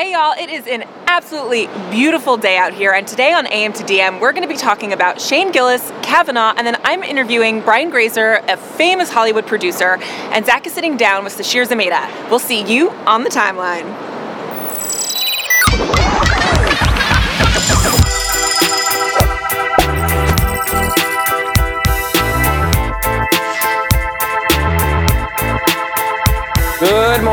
Hey y'all, it is an absolutely beautiful day out here, and today on AM to DM, we're going to be talking about Shane Gillis, Kavanaugh, and then I'm interviewing Brian Grazer, a famous Hollywood producer, and Zach is sitting down with Sasheer Zamata. We'll see you on the timeline.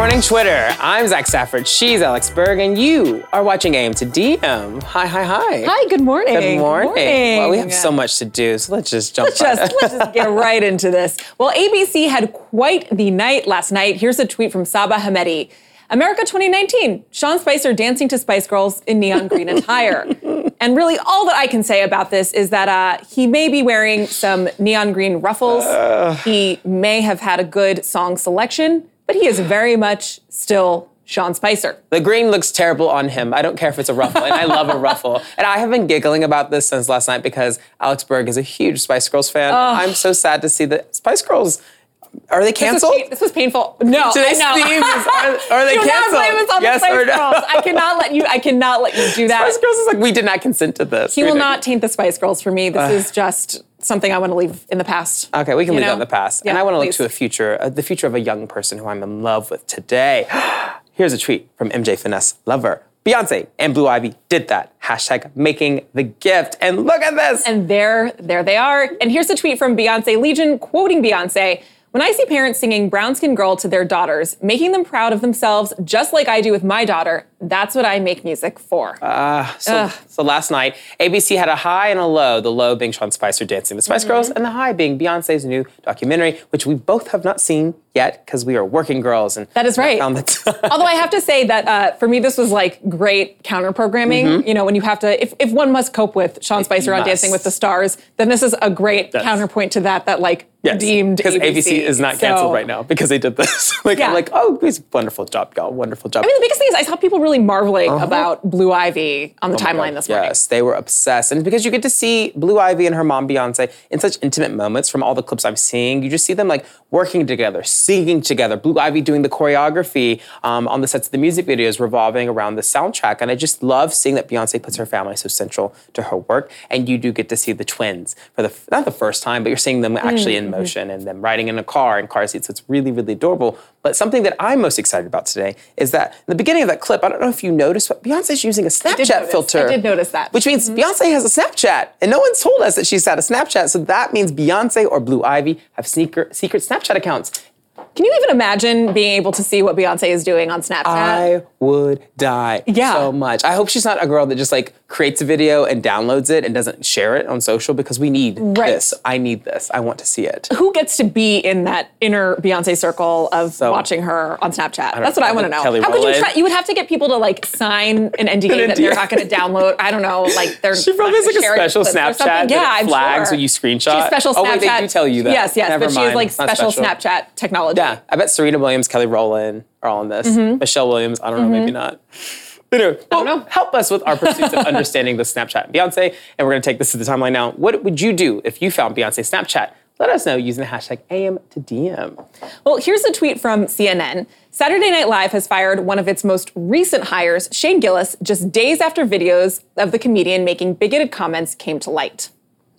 Morning, Twitter. I'm Zach Stafford. She's Alex Berg, and you are watching AM to DM. Hi, hi, hi. Hi, good morning. Good morning. Well, we have so much to do, so let's just jump. Let's just let's just get right into this. Well, ABC had quite the night last night. Here's a tweet from Saba Hamedy. America 2019, Sean Spicer dancing to Spice Girls in neon green attire. and really, all that I can say about this is that uh, he may be wearing some neon green ruffles. Uh. He may have had a good song selection, but he is very much still Sean Spicer. The green looks terrible on him. I don't care if it's a ruffle, and I love a ruffle. And I have been giggling about this since last night because Alex Berg is a huge Spice Girls fan. I'm so sad to see that Spice Girls. Are they canceled? This was, this was painful. No, Today's I know. theme is, are, are they Do canceled? not blame us on yes the Spice or no? Girls. I cannot let you. I cannot let you do that. Spice Girls is like we did not consent to this. He We will did. not taint the Spice Girls for me. This is just something I want to leave in the past. Okay, we can leave that in the past. and Yeah, I want to look please. to a future, uh, the future of a young person who I'm in love with today. Here's a tweet from MJ Finesse Lover. Beyonce and Blue Ivy did that. Hashtag making the gift. And look at this. And there, there they are. And here's a tweet from Beyonce Legion quoting Beyonce. When I see parents singing Brown Skin Girl to their daughters, making them proud of themselves, just like I do with my daughter, that's what I make music for. so, so last night, ABC had a high and a low. The low being Sean Spicer dancing the Spice Mm-hmm. Girls, and the high being Beyonce's new documentary, which we both have not seen yet because we are working girls. And That is right. Found the time. Although I have to say that uh, for me, this was like great counter programming. Mm-hmm. You know, when you have to, if, if one must cope with Sean Spicer on. Dancing with the Stars, then this is a great Yes. counterpoint to that, that like Yes, redeemed because ABC. is not canceled So- right now because they did this. like Yeah. I'm like, oh, it's wonderful job, y'all, wonderful job. I mean, the biggest thing is I saw people really marveling about Blue Ivy on the timeline this morning. Uh-huh. Oh Yes, they were obsessed. And because you get to see Blue Ivy and her mom Beyonce in such intimate moments from all the clips I'm seeing, you just see them like working together, singing together. Blue Ivy doing the choreography um, on the sets of the music videos revolving around the soundtrack. And I just love seeing that Beyonce puts her family so central to her work. And you do get to see the twins for the, not the first time, but you're seeing them actually Mm-hmm. in motion and them riding in a car in car seats. So it's really, really adorable. But something that I'm most excited about today is that in the beginning of that clip, I don't know if you noticed, but Beyonce's using a Snapchat notice. filter. I did notice that. Which means mm-hmm. Beyonce has a Snapchat, and no one's told us that she's had a Snapchat. So that means Beyonce or Blue Ivy have sneaker, secret Snapchat accounts. Can you even imagine being able to see what Beyonce is doing on Snapchat? I would die Yeah. so much. I hope she's not a girl that just like creates a video and downloads it and doesn't share it on social because we need Right. this. I need this. I want to see it. Who gets to be in that inner Beyonce circle of So- watching her on Snapchat? That's what I know, want to know. Kelly How could you try? You would have to get people to like sign an NDA An that they're not going to download. I don't know. Like they're She probably has like a special with clips or Snapchat. Yeah, that I'm flags sure. when you screenshot. She has special oh, Snapchat. wait, they do tell you that. Yes, yes, Never but she has like special, special. Snapchat technology. Yeah, I bet Serena Williams, Kelly Rowland are all in this. Mm-hmm. Michelle Williams, I don't know, maybe not. Anyway, well, know. help us with our pursuits of understanding the Snapchat and Beyonce. And we're going to take this to the timeline now. What would you do if you found Beyonce's Snapchat? Let us know using the hashtag AM to DM. Well, here's a tweet from CNN. Saturday Night Live has fired one of its most recent hires, Shane Gillis, just days after videos of the comedian making bigoted comments came to light.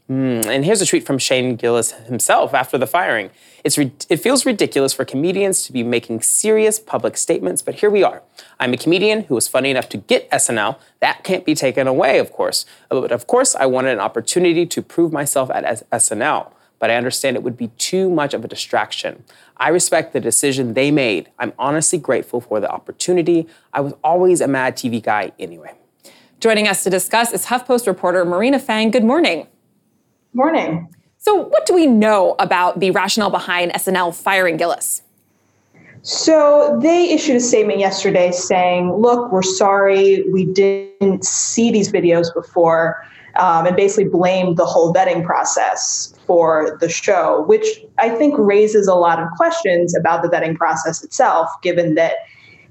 Hmm, and here's a tweet from Shane Gillis himself after the firing. It's ri- it feels ridiculous for comedians to be making serious public statements, but here we are. I'm a comedian who was funny enough to get SNL. That can't be taken away, of course. Uh, but of course, I wanted an opportunity to prove myself at S- SNL. But I understand it would be too much of a distraction. I respect the decision they made. I'm honestly grateful for the opportunity. I was always a mad TV guy anyway. Joining us to discuss is HuffPost reporter Marina Fang. Good morning. Morning. So, what do we know about the rationale behind SNL firing Gillis? So they issued a statement yesterday saying, look, we're sorry, we didn't see these videos before, um, and basically blamed the whole vetting process for the show, which I think raises a lot of questions about the vetting process itself, given that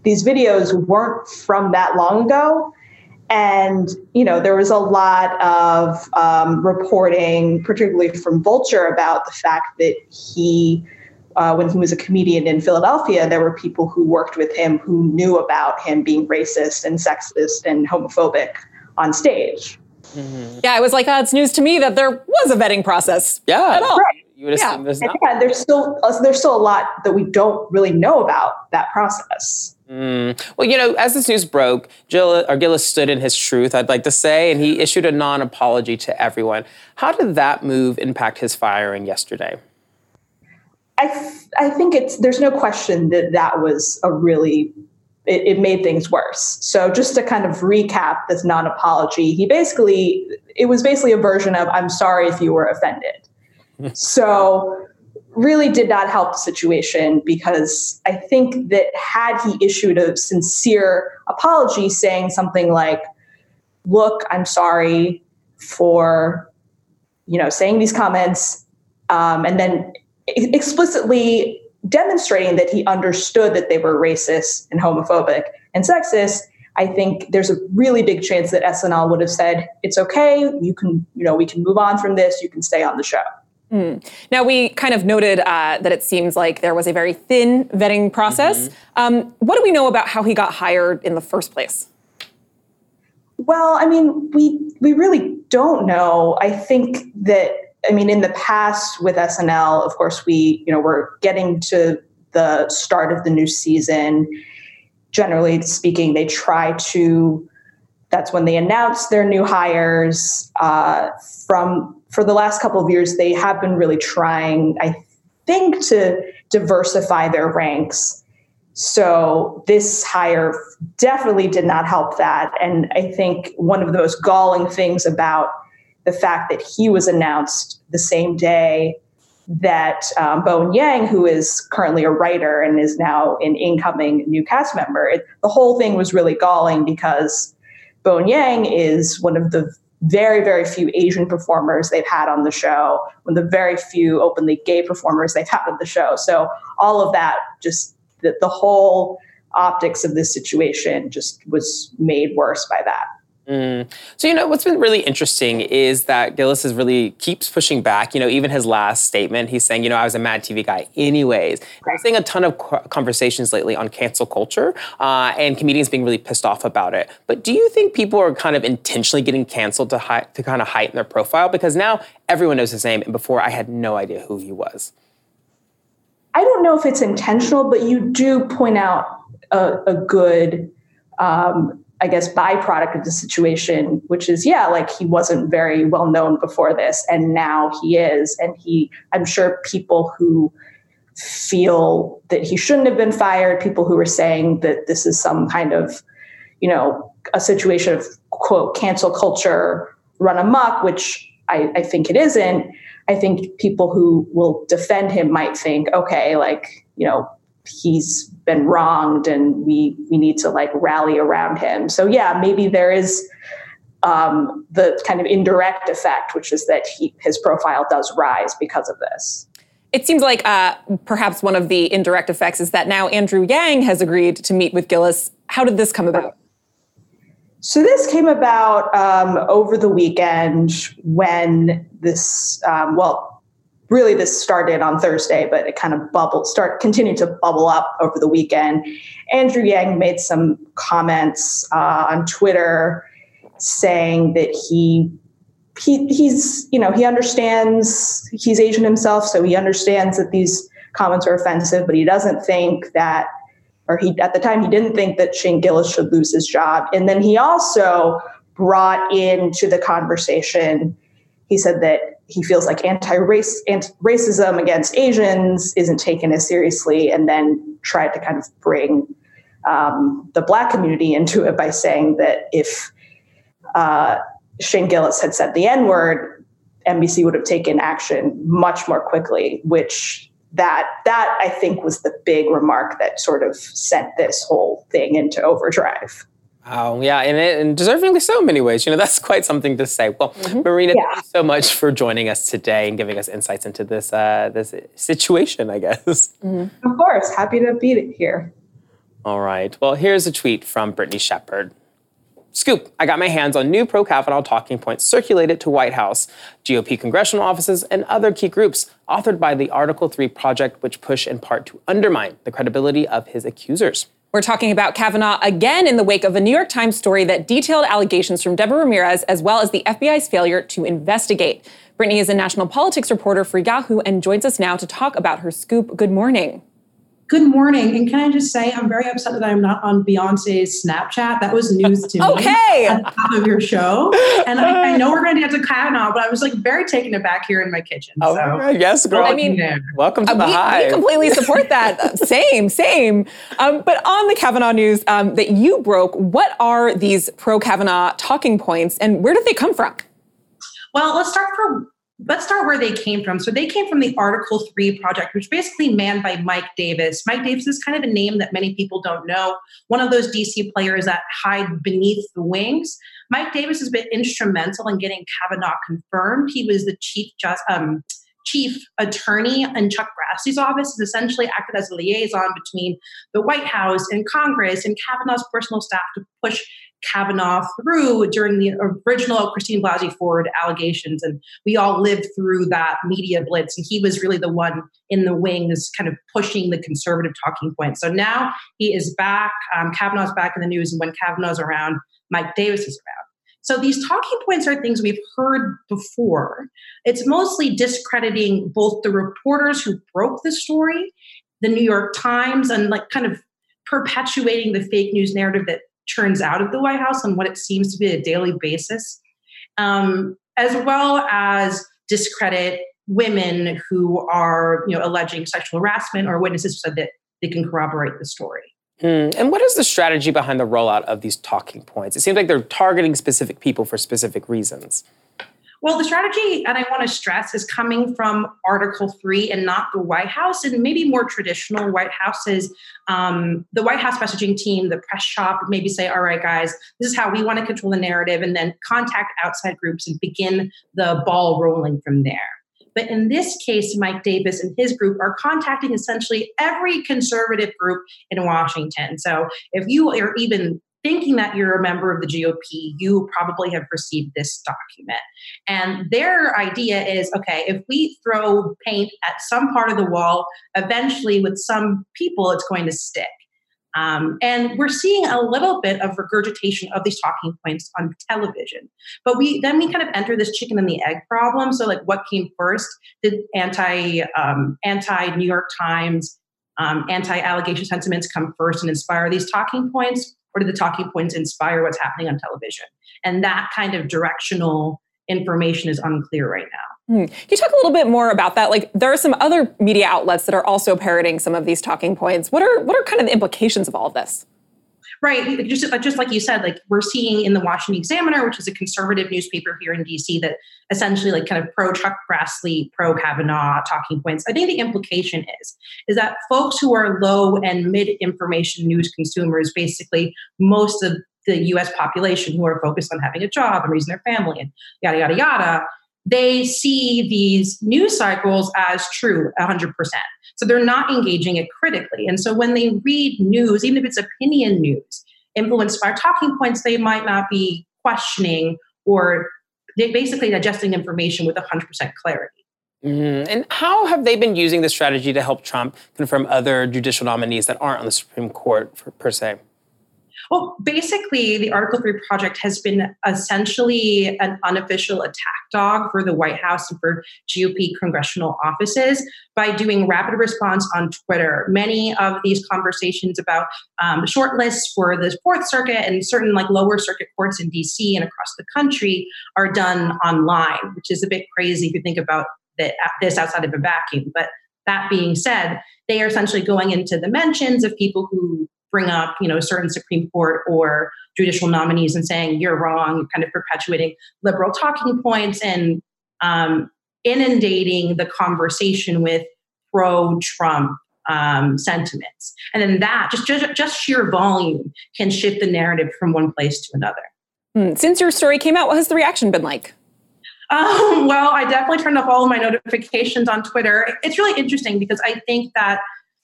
these videos weren't from that long ago. And, you know, there was a lot of um, reporting, particularly from Vulture, about the fact that he uh, when he was a comedian in Philadelphia, there were people who worked with him who knew about him being racist and sexist and homophobic on stage. Mm-hmm. Yeah, it was like, oh, it's news to me that there was a vetting process. Yeah, at all. Right. You would assume yeah. there's not. Yeah, there's still uh, there's still a lot that we don't really know about that process. Mm. Well, you know, as this news broke, Gillis stood in his truth, I'd like to say, and he issued a non-apology to everyone. How did that move impact his firing yesterday? I, th- I think it's there's no question that that was a really it, it, made things worse. So just to kind of recap this non-apology, he basically it was basically a version of I'm sorry if you were offended. so really did not help the situation because I think that had he issued a sincere apology saying something like, look, I'm sorry for, you know, saying these comments, um, and then explicitly demonstrating that he understood that they were racist and homophobic and sexist, I think there's a really big chance that SNL would have said, it's okay, you can, you know, we can move on from this, you can stay on the show. Mm. Now, we kind of noted uh, that it seems like there was a very thin vetting process. Mm-hmm. Um, what do we know about how he got hired in the first place? Well, I mean, we we really don't know. I think that I mean, in the past with SNL, of course, we you know we're getting to the start of the new season. Generally speaking, they try to. That's when they announce their new hires. Uh, from for the last couple of years, they have been really trying, I think, to diversify their ranks. So this hire definitely did not help that. And I think one of the most galling things about the fact that he was announced the same day that um, Bowen Yang, who is currently a writer and is now an incoming new cast member, it, the whole thing was really galling because Bowen Yang is one of the very, very few Asian performers they've had on the show, of the very few openly gay performers they've had on the show. So all of that, just the, the whole optics of this situation just was made worse by that. Mm. So you know what's been really interesting is that Gillis is really keeps pushing back. You know, even his last statement, he's saying, you know, I was a Mad TV guy anyways. I'm seeing a ton of conversations lately on cancel culture uh, and comedians being really pissed off about it. But do you think people are kind of intentionally getting canceled to hi- to kind of heighten their profile because now everyone knows his name, and before I had no idea who he was. I don't know if it's intentional, but you do point out a, a good. Um, I guess, byproduct of the situation, which is, yeah, like he wasn't very well known before this, and now he is. And he, I'm sure people who feel that he shouldn't have been fired, people who are saying that this is some kind of, you know, a situation of quote cancel culture run amok, which I, I think it isn't. I think people who will defend him might think, okay, like, you know, he's been wronged and we we need to like rally around him so yeah maybe there is um, the kind of indirect effect which is that he, his profile does rise because of this it seems like uh, perhaps one of the indirect effects is that now Andrew Yang has agreed to meet with Gillis. How did this come about? So this came about um, over the weekend when this, um, well, really this started on Thursday, but it kind of bubbled, start continued to bubble up over the weekend. Andrew Yang made some comments uh, on Twitter saying that he he he's you know he understands he's Asian himself, so he understands that these comments are offensive, but he doesn't think that or he at the time he didn't think that Shane Gillis should lose his job. And then he also brought into the conversation, he said that he feels like anti-race anti-racism against Asians isn't taken as seriously, and then tried to kind of bring um, the black community into it by saying that if uh, Shane Gillis had said the N word, NBC would have taken action much more quickly. Which that that I think was the big remark that sort of sent this whole thing into overdrive. Oh, yeah, and, it, and deservingly so in many ways. You know, that's quite something to say. Well, mm-hmm. Marina, yeah. thank you so much for joining us today and giving us insights into this uh, this situation, I guess. Mm-hmm. Of course, happy to be here. All right. Well, here's a tweet from Brittany Shepherd. Scoop, I got my hands on new pro Kavanaugh talking points circulated to White House, GOP congressional offices, and other key groups, authored by the Article 3 project, which push in part to undermine the credibility of his accusers. We're talking about Kavanaugh again in the wake of a New York Times story that detailed allegations from Deborah Ramirez, as well as the FBI's failure to investigate. Brittany is a national politics reporter for Yahoo and joins us now to talk about her scoop. Good morning. Good morning. And can I just say, I'm very upset that I'm not on Beyonce's Snapchat. That was news to me. okay. On top of your show. And I, I know we're going to get to cut Kavanaugh, but I was like very taken aback here in my kitchen. Oh, so. yes, girl. Well, I mean, welcome to uh, the we, hive. we completely support that. same, same. Um, but on the Kavanaugh news um, that you broke, what are these pro Kavanaugh talking points and where did they come from? Well, let's start from let's start where they came from. So they came from the Article 3 project, which basically manned by Mike Davis. Mike Davis is kind of a name that many people don't know, one of those DC players that hide beneath the wings. Mike Davis has been instrumental in getting Kavanaugh confirmed. He was the chief just um, chief attorney in Chuck Grassley's office, and essentially acted as a liaison between the White House and Congress and Kavanaugh's personal staff to push Kavanaugh through during the original Christine Blasey Ford allegations. And we all lived through that media blitz. And he was really the one in the wings kind of pushing the conservative talking points. So now he is back. Um, Kavanaugh's back in the news. And when Kavanaugh's around, Mike Davis is around. So these talking points are things we've heard before. It's mostly discrediting both the reporters who broke the story, the New York Times, and like kind of perpetuating the fake news narrative that turns out of the White House on what it seems to be a daily basis, um, as well as discredit women who are you know alleging sexual harassment or witnesses who said that they can corroborate the story. Hmm. And what is the strategy behind the rollout of these talking points? It seems like they're targeting specific people for specific reasons. Well, the strategy, and I want to stress, is coming from Article 3 and not the White House, and maybe more traditional White Houses. Um, the White House messaging team, the press shop, maybe say, all right, guys, this is how we want to control the narrative, and then contact outside groups and begin the ball rolling from there. But in this case, Mike Davis and his group are contacting essentially every conservative group in Washington. So if you are even thinking that you're a member of the GOP, you probably have received this document. And their idea is okay, if we throw paint at some part of the wall, eventually with some people, it's going to stick. Um, and we're seeing a little bit of regurgitation of these talking points on television. But we then we kind of enter this chicken and the egg problem. So, like, what came first? Did anti um, anti New York Times um, anti allegation sentiments come first and inspire these talking points, or did the talking points inspire what's happening on television? And that kind of directional information is unclear right now. Hmm. Can you talk a little bit more about that? Like, there are some other media outlets that are also parroting some of these talking points. What are what are kind of the implications of all of this? Right, just uh, just like you said, like we're seeing in the Washington Examiner, which is a conservative newspaper here in DC, that essentially like kind of pro Chuck Grassley, pro Kavanaugh talking points. I think the implication is is that folks who are low and mid information news consumers, basically most of the U.S. population who are focused on having a job and raising their family and yada yada yada, they see these news cycles as true 100%. So they're not engaging it critically. And so when they read news, even if it's opinion news, influenced by talking points, they might not be questioning or basically digesting information with 100% clarity. Mm-hmm. And how have they been using this strategy to help Trump confirm other judicial nominees that aren't on the Supreme Court for, per se? Well, basically, the Article 3 project has been essentially an unofficial attack dog for the White House and for GOP congressional offices by doing rapid response on Twitter. Many of these conversations about um, short lists for the Fourth Circuit and certain like lower circuit courts in DC and across the country are done online, which is a bit crazy if you think about this outside of a vacuum. But that being said, they are essentially going into the mentions of people who bring up, you know, certain Supreme Court or judicial nominees and saying you're wrong, kind of perpetuating liberal talking points and um, inundating the conversation with pro-Trump um, sentiments, and then that just, just just sheer volume can shift the narrative from one place to another. Hmm. Since your story came out, what has the reaction been like? Um, well, I definitely turned off all of my notifications on Twitter. It's really interesting because I think that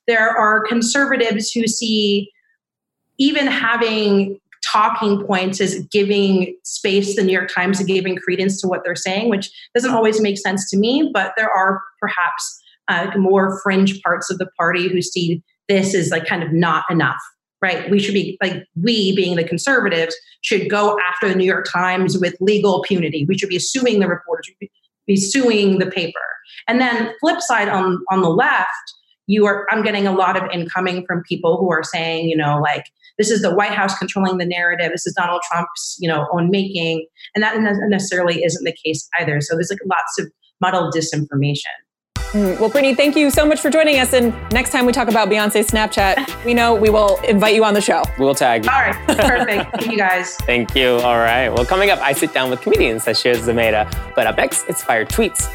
there are conservatives who see even having talking points is giving space the New York Times and giving credence to what they're saying, which doesn't always make sense to me. But there are perhaps uh, more fringe parts of the party who see this as like kind of not enough, right? We should be like we, being the conservatives, should go after the New York Times with legal punity. We should be suing the reporters, be suing the paper. And then flip side on on the left, you are I'm getting a lot of incoming from people who are saying, you know, like this is the White House controlling the narrative. This is Donald Trump's, you know, own making, and that necessarily isn't the case either. So there's like lots of muddled disinformation. Mm, well, Brittany, thank you so much for joining us. And next time we talk about Beyonce's Snapchat, we know we will invite you on the show. We'll tag you. All right, perfect. Thank you guys. Thank you. All right. Well, coming up, I sit down with comedians comedian Sasheer Zamata. But up next, it's Fire Tweets.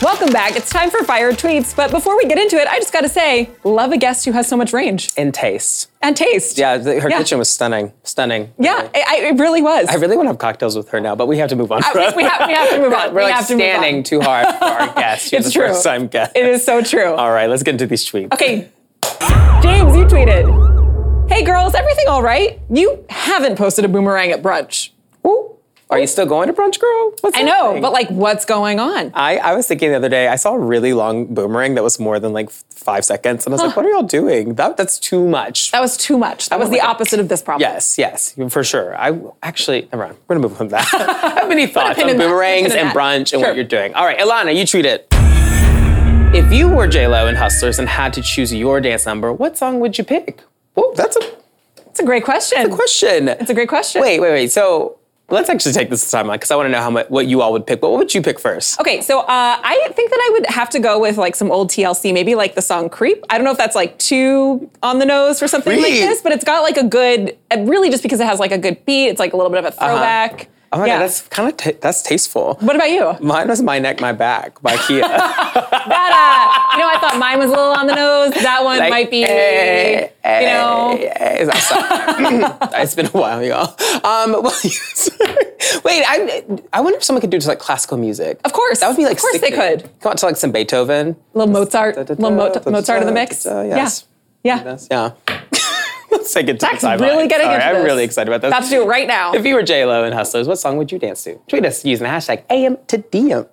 Welcome back. It's time for Fire Tweets. But before we get into it, I just got to say, love a guest who has so much range And taste. and taste. Yeah, the, her Yeah. kitchen was stunning. Stunning. Yeah, I, I, it really was. I really want to have cocktails with her now, but we have to move on. Uh, we, we have, we have to move on. We're we like standing too hard for our guest. It's true. first time guest. It is so true. All right, let's get into these tweets. Okay, James, you tweeted, "Hey girls, everything all right? You haven't posted a boomerang at brunch. Are you still going to brunch, girl? What's I know, but like, what's going on? I, I was thinking the other day, I saw a really long boomerang that was more than like five seconds. And I was like, what are y'all doing? That, that's too much. That was too much. That oh was the like a- opposite of this problem. Yes, yes, for sure. I actually, never mind. We're gonna move on from that. I have many thoughts on boomerangs and brunch and Sure. what you're doing. All right, Ilana, you treat it. If you were J Lo in Hustlers and had to choose your dance number, what song would you pick? Whoa, that's a It's a great question. A question. It's a great question. Wait, wait, wait. So let's actually take this timeline because I want to know how much what you all would pick. But what would you pick first? Okay, so uh, I think that I would have to go with like some old TLC, maybe like the song "Creep." I don't know if that's like too on the nose for something like this, but it's got like a good, really just because it has like a good beat. It's like a little bit of a throwback. Oh my yeah. god, that's kind of ta that's tasteful. What about you? Mine was My Neck, My Back by Khia. That, uh, you know, I thought mine was a little on the nose. That one Like, might be, you know. it's been a while, y'all. Um, well, wait, I, I wonder if someone could do just like classical music. Of course. That would be like Of course they could. Come on to like some Beethoven. a little Mozart, a little Mozart in the mix. Yes. Yeah, yeah. Yes, yeah. Let's take it to Zach's the sideline. really getting Sorry, into I'm this. really excited about this. To do it right now. If you were J Lo and Hustlers, what song would you dance to? Tweet us using the hashtag AM to DM.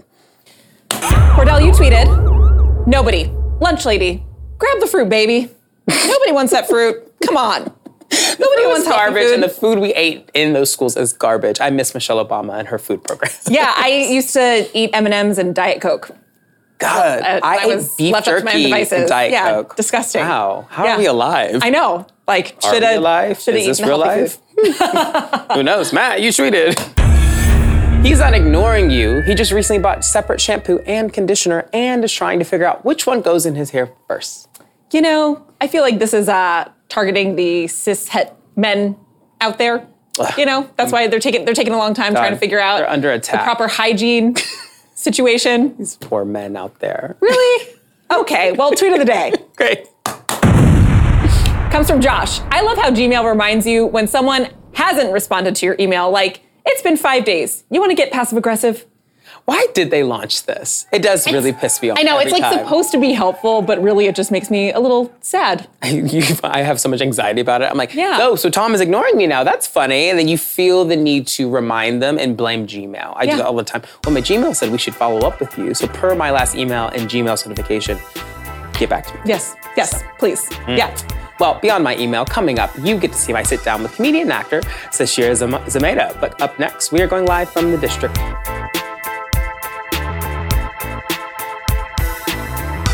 Cordell, you tweeted, nobody, lunch lady, grab the fruit, baby. Nobody wants that fruit. Come on. Nobody wants garbage, and the food we ate in those schools is garbage. I miss Michelle Obama and her food program. yeah, I used to eat M and M's and Diet Coke. God, I, I ate was beef left up to my own jerky devices. and Diet Yeah, Coke. disgusting. Wow, how Yeah. are we alive? I know. Like, Are should we have alive? should Is this real life? Who knows? Matt, you tweeted. He's not ignoring you. He just recently bought separate shampoo and conditioner and is trying to figure out which one goes in his hair first. You know, I feel like this is uh, targeting the cis het men out there. You know, that's why they're taking they're taking a long time trying to figure out they're under the attack. proper hygiene situation. These poor men out there. Really? Okay. Well, tweet of the day. Great. comes from Josh. I love how Gmail reminds you when someone hasn't responded to your email, like, it's been five days. You want to get passive aggressive? Why did they launch this? It does really piss me off. I know, it's like time. supposed to be helpful, but really it just makes me a little sad. I have so much anxiety about it. I'm like, Yeah. oh, so Tom is ignoring me now. That's funny. And then you feel the need to remind them and blame Gmail. I do Yeah. that all the time. Well, my Gmail said we should follow up with you. So per my last email and Gmail's notification, get back to me. Yes, yes, please. Mm. Yeah. Well, beyond my email, coming up, you get to see my sit down with comedian and actor Sasheer Zam- Zamata. But up next, we are going live from the district.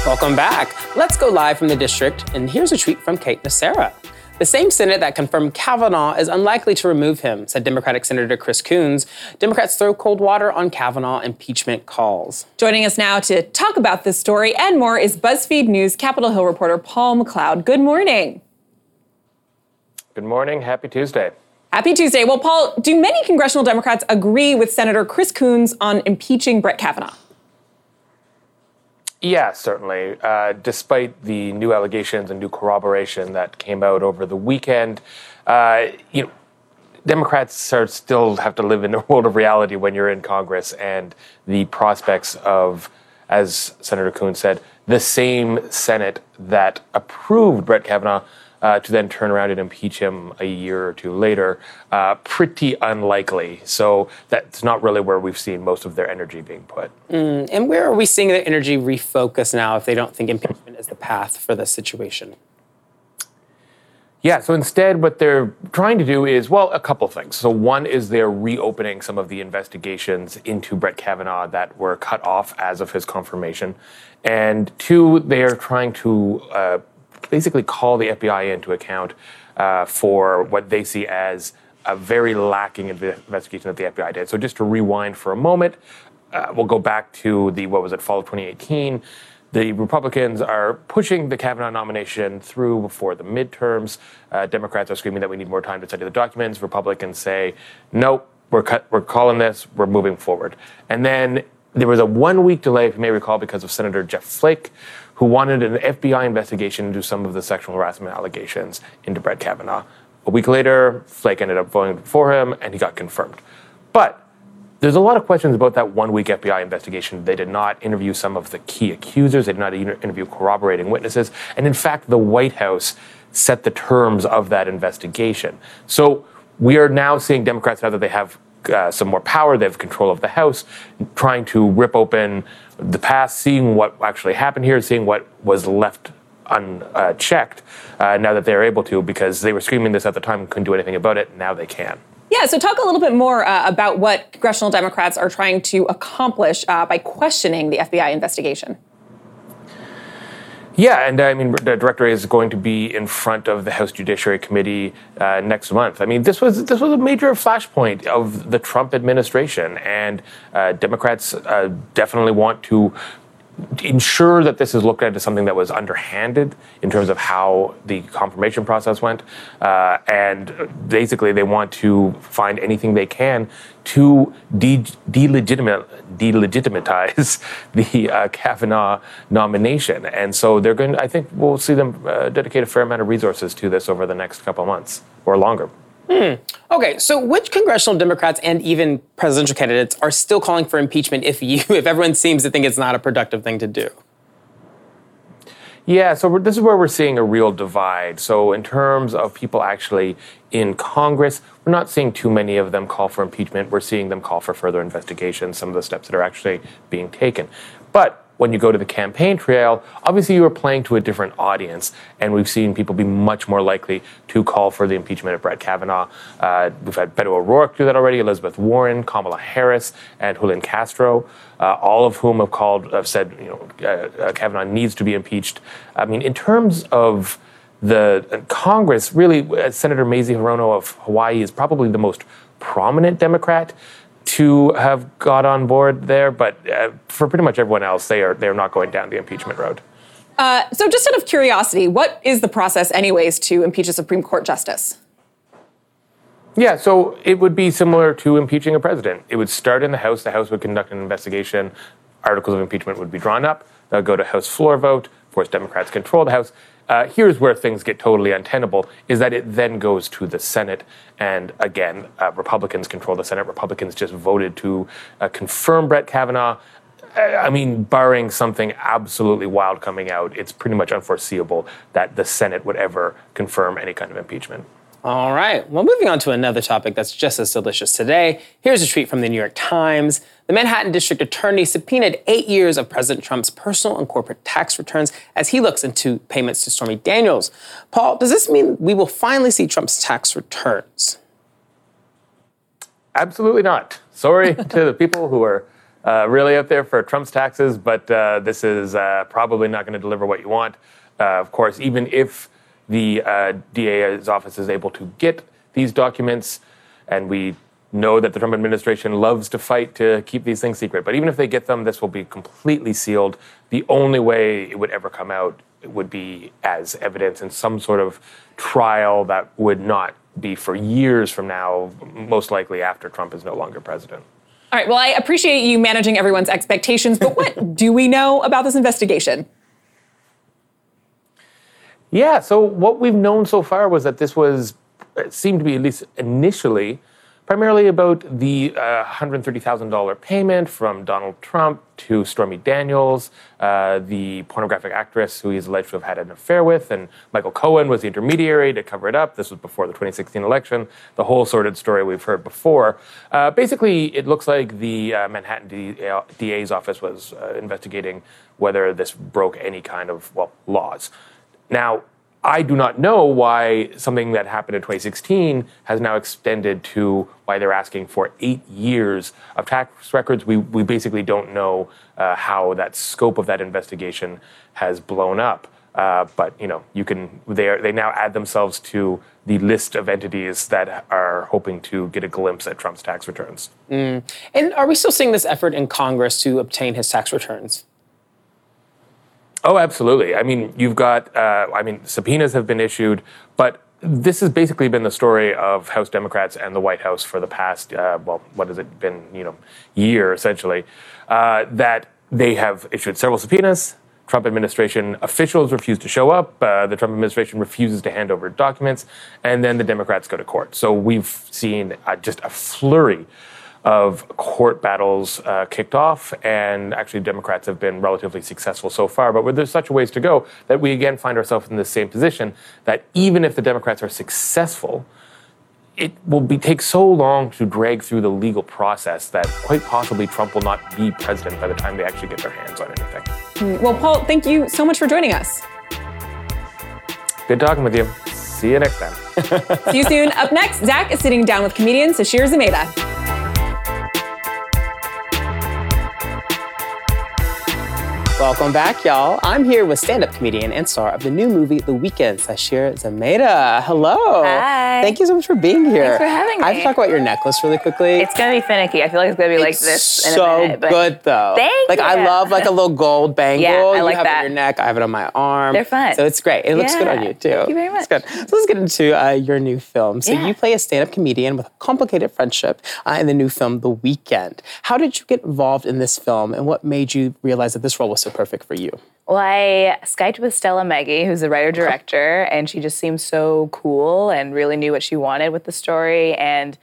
Welcome back. Let's go live from the district, and here's a tweet from Kate Nocera. The same Senate that confirmed Kavanaugh is unlikely to remove him, said Democratic Senator Chris Coons. Democrats throw cold water on Kavanaugh impeachment calls. Joining us now to talk about this story and more is BuzzFeed News Capitol Hill reporter Paul McLeod. Good morning. Good morning. Happy Tuesday. Happy Tuesday. Well, Paul, do many congressional Democrats agree with Senator Chris Coons on impeaching Brett Kavanaugh? Yeah, certainly. Uh, despite the new allegations and new corroboration that came out over the weekend, uh, you know, Democrats are still have to live in a world of reality when you're in Congress, and the prospects of, as Senator Coons said, the same Senate that approved Brett Kavanaugh uh, to then turn around and impeach him a year or two later, uh, pretty unlikely. So that's not really where we've seen most of their energy being put. Mm, and where are we seeing their energy refocus now if they don't think impeachment is the path for this situation? Yeah, so instead, what they're trying to do is, well, a couple things. So, one is they're reopening some of the investigations into Brett Kavanaugh that were cut off as of his confirmation. And two, they are trying to uh, basically call the FBI into account uh, for what they see as a very lacking investigation that the FBI did. So, just to rewind for a moment, uh, we'll go back to the, what was it, fall of 2018 the Republicans are pushing the Kavanaugh nomination through before the midterms. Uh, Democrats are screaming that we need more time to study the documents. Republicans say, nope, we're, cut, we're calling this, we're moving forward. And then there was a one week delay, if you may recall, because of Senator Jeff Flake, who wanted an FBI investigation into some of the sexual harassment allegations into Brett Kavanaugh. A week later, Flake ended up voting for him, and he got confirmed. But there's a lot of questions about that one week FBI investigation. They did not interview some of the key accusers, they did not interview corroborating witnesses. And in fact, the White House set the terms of that investigation. So we are now seeing Democrats, now that they have uh, some more power, they have control of the House, trying to rip open the past, seeing what actually happened here, seeing what was left unchecked uh, now that they're able to, because they were screaming this at the time couldn't do anything about it. Now they can. Yeah, so talk a little bit more uh, about what congressional Democrats are trying to accomplish uh, by questioning the FBI investigation. Yeah, and I mean, the director is going to be in front of the House Judiciary Committee uh, next month. I mean, this was this was a major flashpoint of the Trump administration, and uh, Democrats uh, definitely want to ensure that this is looked at as something that was underhanded in terms of how the confirmation process went. Uh, and basically, they want to find anything they can to de- delegitimate, delegitimize the uh, Kavanaugh nomination. And so they're going. I think we'll see them uh, dedicate a fair amount of resources to this over the next couple months or longer. Hmm. Okay, so which congressional Democrats and even presidential candidates are still calling for impeachment if you, if everyone seems to think it's not a productive thing to do? Yeah, so this is where we're seeing a real divide. So, in terms of people actually in Congress, we're not seeing too many of them call for impeachment. We're seeing them call for further investigation, some of the steps that are actually being taken. But when you go to the campaign trail, obviously you are playing to a different audience, and we've seen people be much more likely to call for the impeachment of Brett Kavanaugh. Uh, we've had Beto O'Rourke do that already, Elizabeth Warren, Kamala Harris, and Julian Castro, uh, all of whom have called, have said, you know, uh, uh Kavanaugh needs to be impeached. I mean, in terms of the uh, Congress, really, uh, Senator Mazie Hirono of Hawaii is probably the most prominent Democrat to have got on board there, but uh, for pretty much everyone else, they are they're not going down the impeachment road. Uh, so, just out of curiosity, what is the process, anyways, to impeach a Supreme Court justice? Yeah, so it would be similar to impeaching a president. It would start in the House. The House would conduct an investigation. Articles of impeachment would be drawn up. They'll go to House floor vote. Of course, Democrats control the House. Uh, here's where things get totally untenable is that it then goes to the Senate. And again, uh, Republicans control the Senate. Republicans just voted to uh, confirm Brett Kavanaugh. I mean, barring something absolutely wild coming out, it's pretty much unforeseeable that the Senate would ever confirm any kind of impeachment. All right. Well, moving on to another topic that's just as delicious today. Here's a treat from the New York Times. The Manhattan District Attorney subpoenaed eight years of President Trump's personal and corporate tax returns as he looks into payments to Stormy Daniels. Paul, does this mean we will finally see Trump's tax returns? Absolutely not. Sorry to the people who are uh, really out there for Trump's taxes, but uh, this is uh, probably not going to deliver what you want. Uh, of course, even if the uh, DA's office is able to get these documents, and we know that the Trump administration loves to fight to keep these things secret. But even if they get them, this will be completely sealed. The only way it would ever come out would be as evidence in some sort of trial that would not be for years from now, most likely after Trump is no longer president. All right. Well, I appreciate you managing everyone's expectations, but what do we know about this investigation? Yeah, so what we've known so far was that this was seemed to be, at least initially, primarily about the uh, $130,000 payment from Donald Trump to Stormy Daniels, uh, the pornographic actress who he's alleged to have had an affair with, and Michael Cohen was the intermediary to cover it up. This was before the 2016 election, the whole sordid story we've heard before. Uh, basically, it looks like the uh, Manhattan DA's office was uh, investigating whether this broke any kind of, well, laws. Now, I do not know why something that happened in 2016 has now extended to why they're asking for eight years of tax records. We, we basically don't know uh, how that scope of that investigation has blown up. Uh, but you know, you can they are, they now add themselves to the list of entities that are hoping to get a glimpse at Trump's tax returns. Mm. And are we still seeing this effort in Congress to obtain his tax returns? Oh, absolutely. I mean, you've got, uh, I mean, subpoenas have been issued, but this has basically been the story of House Democrats and the White House for the past, uh, well, what has it been, you know, year essentially, uh, that they have issued several subpoenas. Trump administration officials refuse to show up. Uh, the Trump administration refuses to hand over documents, and then the Democrats go to court. So we've seen uh, just a flurry of court battles uh, kicked off, and actually Democrats have been relatively successful so far. But there's such a ways to go that we again find ourselves in the same position that even if the Democrats are successful, it will be, take so long to drag through the legal process that quite possibly Trump will not be president by the time they actually get their hands on anything. Hmm, well, Paul, thank you so much for joining us. Good talking with you. See you next time. See you soon. Up next, Zach is sitting down with comedian Sasheer Zamata. Welcome back, y'all. I'm here with stand-up comedian and star of the new movie The Weekend, Sasheer Zamata. Hello. Hi. Thank you so much for being here. Thanks for having me. I have to talk about your necklace really quickly. It's gonna be finicky. I feel like it's gonna be like this in so a minute. but good though. Thank like I love like a little gold bangle. Yeah, I you like have it that. on your neck. I have it on my arm. They're fun. So it's great. It looks good on you too. thank you very much. It's good. So let's get into uh, your new film. So Yeah. you play a stand-up comedian with a complicated friendship uh, in the new film The Weekend. How did you get involved in this film, and what made you realize that this role was so perfect for you? Well, I Skyped with Stella Meghie, who's the writer director, and she just seemed so cool and really knew what she wanted with the story. And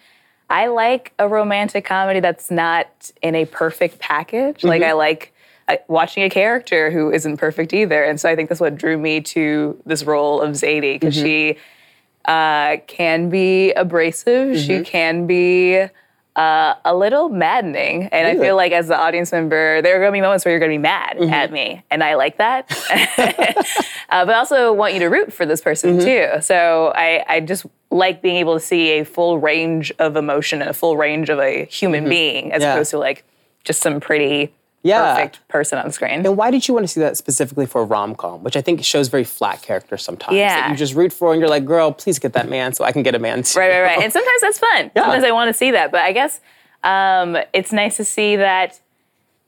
I like a romantic comedy that's not in a perfect package. Like I like uh, watching a character who isn't perfect either. And so I think that's what drew me to this role of Zadie because she uh, can be abrasive. She can be uh, a little maddening. And I feel like as the audience member, there are going to be moments where you're going to be mad at me. And I like that. uh, but I also want you to root for this person too. So I, I just like being able to see a full range of emotion and a full range of a human being as Yeah. opposed to like just some pretty Yeah. perfect person on screen. And why did you want to see that specifically for a rom com, which I think shows very flat characters sometimes? That Yeah. you just root for and you're like, girl, please get that man so I can get a man too. Right, right, right. And sometimes that's fun. Yeah. Sometimes I want to see that. But I guess um, it's nice to see that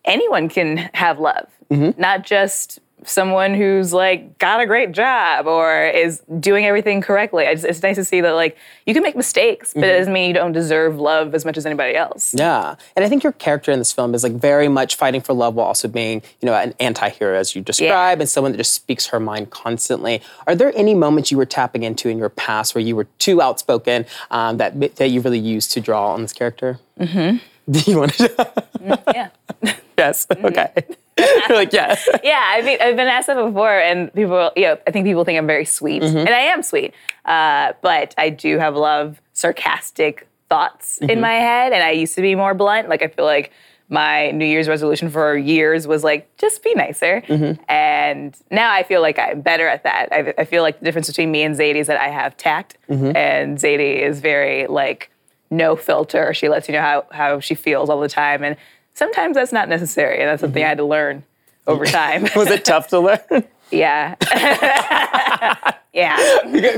anyone can have love, Mm-hmm. not just someone who's like got a great job or is doing everything correctly. I just, it's nice to see that like you can make mistakes, but it doesn't mean you don't deserve love as much as anybody else. Mm-hmm. Yeah, and I think your character in this film is like very much fighting for love while also being, you know, an anti-hero as you describe, and someone that just speaks her mind constantly. Are there any moments you were tapping into in your past where you were too outspoken um, that that you really used to draw on this character? Mm-hmm. Do you want to? Yeah. yes. Mm-hmm. Okay. Like yeah. yeah, I mean, I've been asked that before, and people, you know, I think people think I'm very sweet, and I am sweet, uh, but I do have a lot of sarcastic thoughts in my head, and I used to be more blunt. Like I feel like my New Year's resolution for years was like just be nicer, and now I feel like I'm better at that. I, I feel like the difference between me and Zadie is that I have tact, and Zadie is very like no filter. She lets you know how how she feels all the time, and sometimes that's not necessary, and that's something mm-hmm. I had to learn over time. Was it tough to learn? yeah. yeah.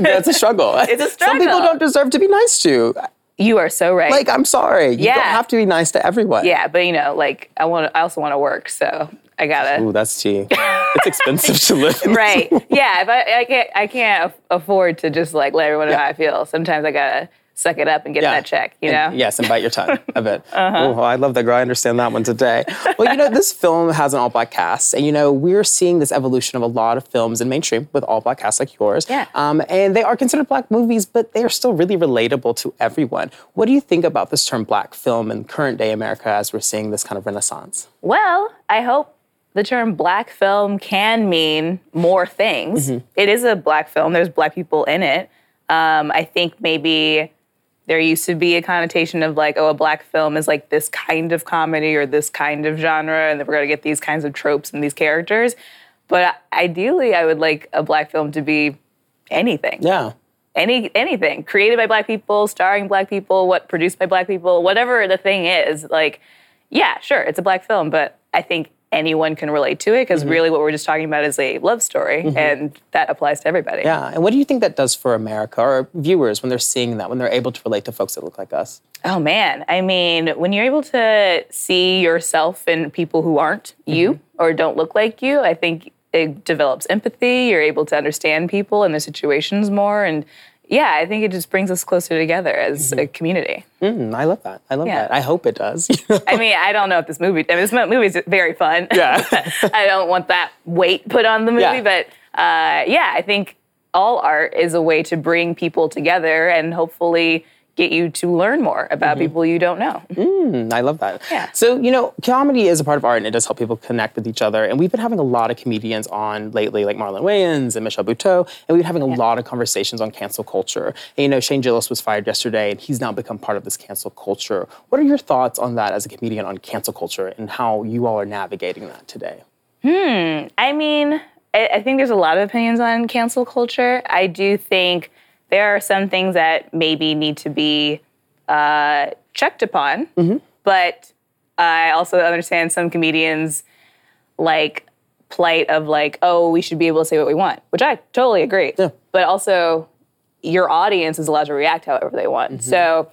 That's a struggle. It's a struggle. Some people don't deserve to be nice to. You are so right. Like, I'm sorry. You don't have to be nice to everyone. yeah, but you know, like I want I also want to work, so I gotta Ooh, that's tea. It's expensive to live. right. Yeah, if I, I can't I can't afford to just like let everyone know how I feel. Sometimes I gotta suck it up and get Yeah. that check. You And- know? Yes, and bite your tongue a bit. Uh-huh. Oh, I love that girl. I understand that one today. Well, you know, this film has an all black cast, and you know, we're seeing this evolution of a lot of films in mainstream with all black casts like yours. Yeah. Um, and they are considered black movies, but they are still really relatable to everyone. What do you think about this term black film in current day America as we're seeing this kind of renaissance? Well, I hope the term black film can mean more things. Mm-hmm. It is a black film, there's black people in it. Um, I think maybe there used to be a connotation of like, oh, a black film is like this kind of comedy or this kind of genre, and that we're gonna get these kinds of tropes and these characters. But uh, ideally, I would like a black film to be anything Yeah. any anything created by black people starring black people what produced by black people whatever the thing is like yeah sure it's a black film but i think anyone can relate to it Mm-hmm. because really what we're just talking about is a love story and that applies to everybody Yeah. And what do you think that does for America or viewers when they're seeing that, when they're able to relate to folks that look like us? oh man i mean when you're able to see yourself in people who aren't you or don't look like you i think it develops empathy you're able to understand people and their situations more and yeah i think it just brings us closer together as a community Mm, I love that. I love Yeah. that. I hope it does. I mean, I don't know if this movie. I mean, this movie is very fun. Yeah. I don't want that weight put on the movie, Yeah. but uh, yeah, I think all art is a way to bring people together and hopefully get you to learn more about people you don't know. I love that. Yeah. So, you know, comedy is a part of art and it does help people connect with each other. And we've been having a lot of comedians on lately, like Marlon Wayans and Michelle Buteau. And we've been having a lot of conversations on cancel culture. And, you know, Shane Gillis was fired yesterday and he's now become part of this cancel culture. What are your thoughts on that as a comedian on cancel culture and how you all are navigating that today? Hmm. I mean, I, I think there's a lot of opinions on cancel culture. I do think there are some things that maybe need to be uh, checked upon, mm-hmm. but I also understand some comedians like plight of like, oh, we should be able to say what we want, which I totally agree. Yeah. But also, your audience is allowed to react however they want. Mm-hmm. So,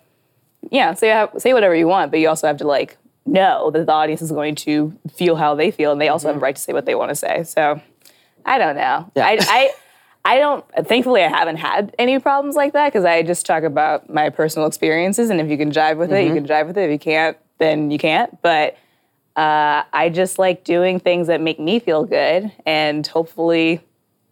yeah, say have, say whatever you want, but you also have to like know that the audience is going to feel how they feel, and they also have mm-hmm. a right to say what they want to say. So, I don't know. Yeah. I, I I don't. Thankfully, I haven't had any problems like that because I just talk about my personal experiences, and if you can jive with it, you can jive with it. If you can't, then you can't. But uh, I just like doing things that make me feel good, and hopefully,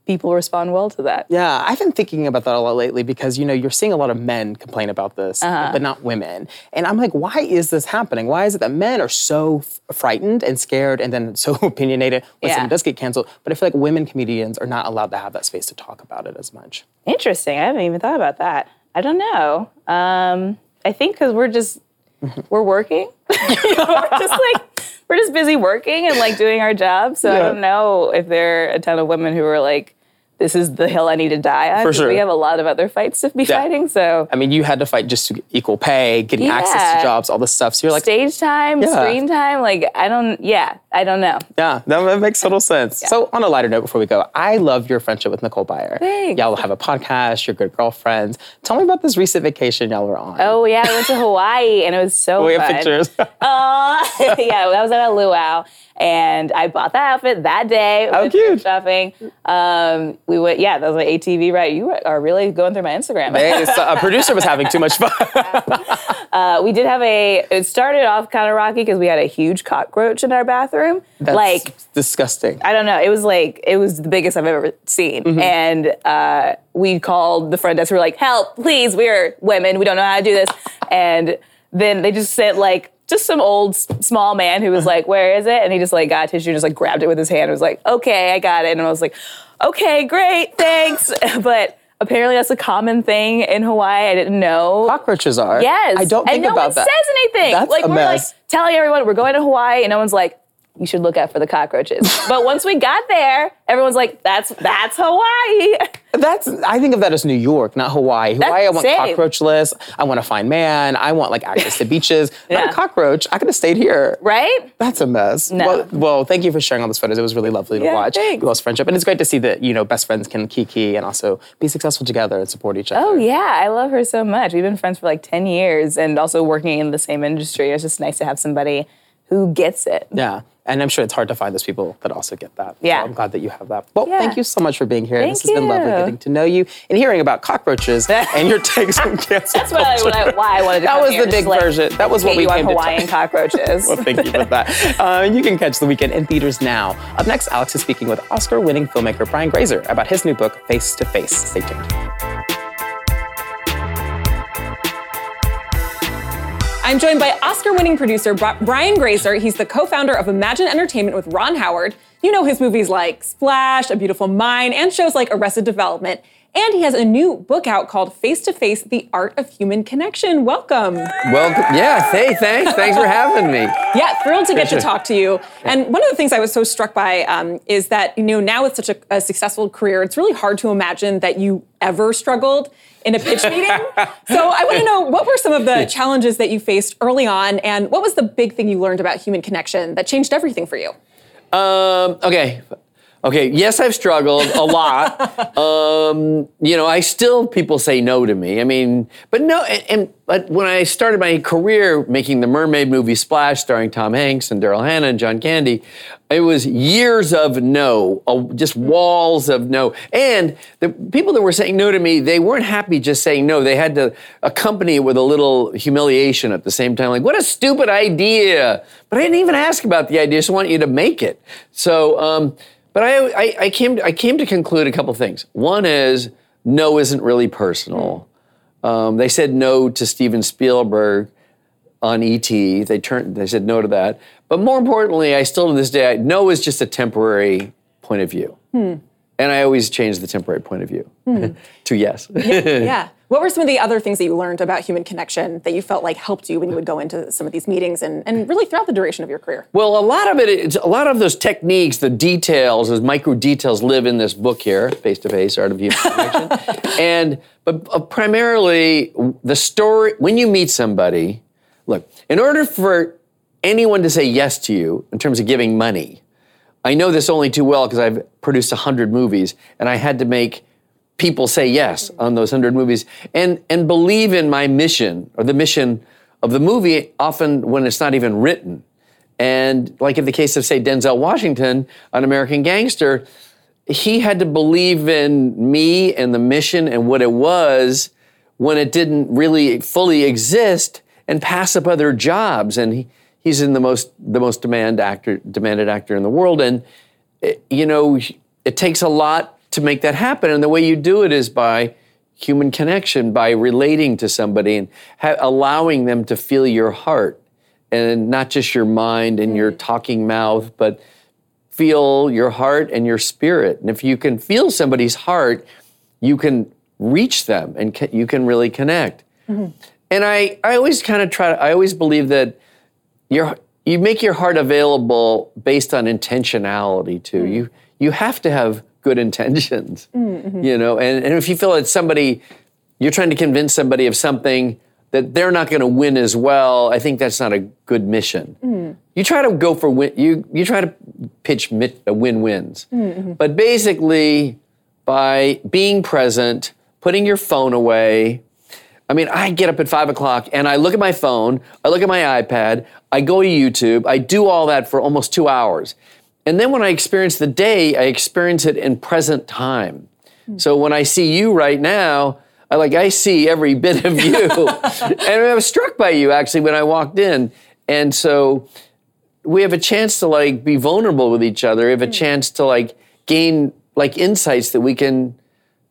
people respond well to that. Yeah, I've been thinking about that a lot lately because you know you're seeing a lot of men complain about this, Uh-huh. but not women. And I'm like, why is this happening? Why is it that men are so f- frightened and scared and then so opinionated when Yeah. someone does get canceled? But I feel like women comedians are not allowed to have that space to talk about it as much. Interesting. I haven't even thought about that. I don't know. Um, I think because we're just we're working. we're just like we're just busy working and like doing our job. So I don't know if there are a ton of women who are like, "This is the hill I need to die on." For sure. We have a lot of other fights to be Yeah. fighting. So I mean, you had to fight just to get equal pay, getting access to jobs, all this stuff. So you're like, stage time, Yeah. screen time. Like I don't. Yeah, I don't know. Yeah, that, makes total sense. So, on a lighter note, before we go, I love your friendship with Nicole Byer. Thanks. Y'all have a podcast. You're good girlfriends. Tell me about this recent vacation y'all were on. Oh yeah, I went to Hawaii and it was so we have pictures. Uh, yeah, that was at a luau, and I bought that outfit that day. How cute. Shopping. Um, we went. Yeah, that was my ATV ride. You are really going through my Instagram. Hey, a producer was having too much fun. Uh, we did have a. It started off kind of rocky because we had a huge cockroach in our bathroom. That's like disgusting. I don't know. It was like it was the biggest I've ever seen, Mm-hmm. and uh, we called the front desk. We were like, "Help, please! We're women. We don't know how to do this." And then they just sent like just some old small man who was like, "Where is it?" And he just like got tissue and just like grabbed it with his hand. and was like, "Okay, I got it." And I was like, "Okay, great, thanks." but apparently that's a common thing in Hawaii. I didn't know. Cockroaches are. Yes. I don't think and no about one that. says anything. That's like a we're mess. like telling everyone we're going to Hawaii, and no one's like, you should look out for the cockroaches. but once we got there, everyone's like, that's that's Hawaii. That's. I think of that as New York, not Hawaii. Hawaii, I want same. cockroachless. I want to find man. I want like access to beaches. Not a cockroach. I could have stayed here. right? That's a mess. No. Well, well, thank you for sharing all those photos. It was really lovely to Yeah, watch. thanks. You all's friendship, and it's great to see that you know best friends can kiki and also be successful together and support each other. Oh yeah, I love her so much. We've been friends for like 10 years and also working in the same industry. It's just nice to have somebody who gets it. Yeah. And I'm sure it's hard to find those people that also get that. Yeah. So I'm glad that you have that. Well, Yeah. thank you so much for being here. Thank this has been lovely getting to know you and hearing about cockroaches and your takes on cancel That's what I, why I wanted to That was here, the big like, version. That was what we you on came to Hawaiian talk- cockroaches. Well, thank you for that. Uh, you can catch The Weekend in theaters now. Up next, Alex is speaking with Oscar winning filmmaker Brian Grazer about his new book, Face to Face. Stay tuned. I'm joined by Oscar winning producer Brian Grazer. He's the co founder of Imagine Entertainment with Ron Howard. You know his movies like Splash, A Beautiful Mind, and shows like Arrested Development. And he has a new book out called Face to Face The Art of Human Connection. Welcome. Welcome. Yeah, hey, thanks. Thanks for having me. Yeah, thrilled to get to talk to you. And one of the things I was so struck by um, is that you know now with such a, a successful career, it's really hard to imagine that you ever struggled in a pitch meeting. so I want to know what were some of the challenges that you faced early on, and what was the big thing you learned about human connection that changed everything for you? Um, okay. Okay, yes, I've struggled a lot. um, you know, I still people say no to me. I mean, but no, and, and but when I started my career making the mermaid movie Splash, starring Tom Hanks and Daryl Hannah and John Candy, it was years of no, uh, just walls of no. And the people that were saying no to me, they weren't happy just saying no. They had to accompany it with a little humiliation at the same time, like, what a stupid idea. But I didn't even ask about the idea, I want you to make it. So, um, but I, I, I came to, I came to conclude a couple things. One is no isn't really personal. Um, they said no to Steven Spielberg on ET. They turned. They said no to that. But more importantly, I still to this day, I, no is just a temporary point of view, and I always change the temporary point of view to yes. yeah. What were some of the other things that you learned about human connection that you felt like helped you when you would go into some of these meetings and, and really throughout the duration of your career? Well, a lot of it, it's, a lot of those techniques, the details, those micro details live in this book here, Face to Face, Art of Human Connection. and, but uh, primarily, the story, when you meet somebody, look, in order for anyone to say yes to you in terms of giving money, I know this only too well because I've produced 100 movies and I had to make people say yes on those 100 movies and, and believe in my mission or the mission of the movie often when it's not even written. And like in the case of, say, Denzel Washington, an American gangster, he had to believe in me and the mission and what it was when it didn't really fully exist and pass up other jobs. And he, he's in the most the most demand actor demanded actor in the world. And it- you know, it takes a lot to make that happen. And the way you do it is by human connection, by relating to somebody and ha- allowing them to feel your heart and not just your mind and your talking mouth, but feel your heart and your spirit. And if you can feel somebody's heart, you can reach them and ca- you can really connect. Mm-hmm. And I, I always kind of try, to, I always believe that your, you make your heart available based on intentionality too. Mm. You, you have to have good intentions, mm, mm-hmm. you know, and, and if you feel that somebody, you're trying to convince somebody of something that they're not going to win as well, I think that's not a good mission. Mm. You try to go for win, you you try to pitch uh, win-wins, mm-hmm. but basically by being present, putting your phone away. I mean, I get up at five o'clock and I look at my phone, I look at my iPad, I go to YouTube, I do all that for almost two hours. And then when I experience the day, I experience it in present time. Hmm. So when I see you right now, I like I see every bit of you. and I was struck by you actually when I walked in. And so we have a chance to like be vulnerable with each other. We have a hmm. chance to like gain like insights that we can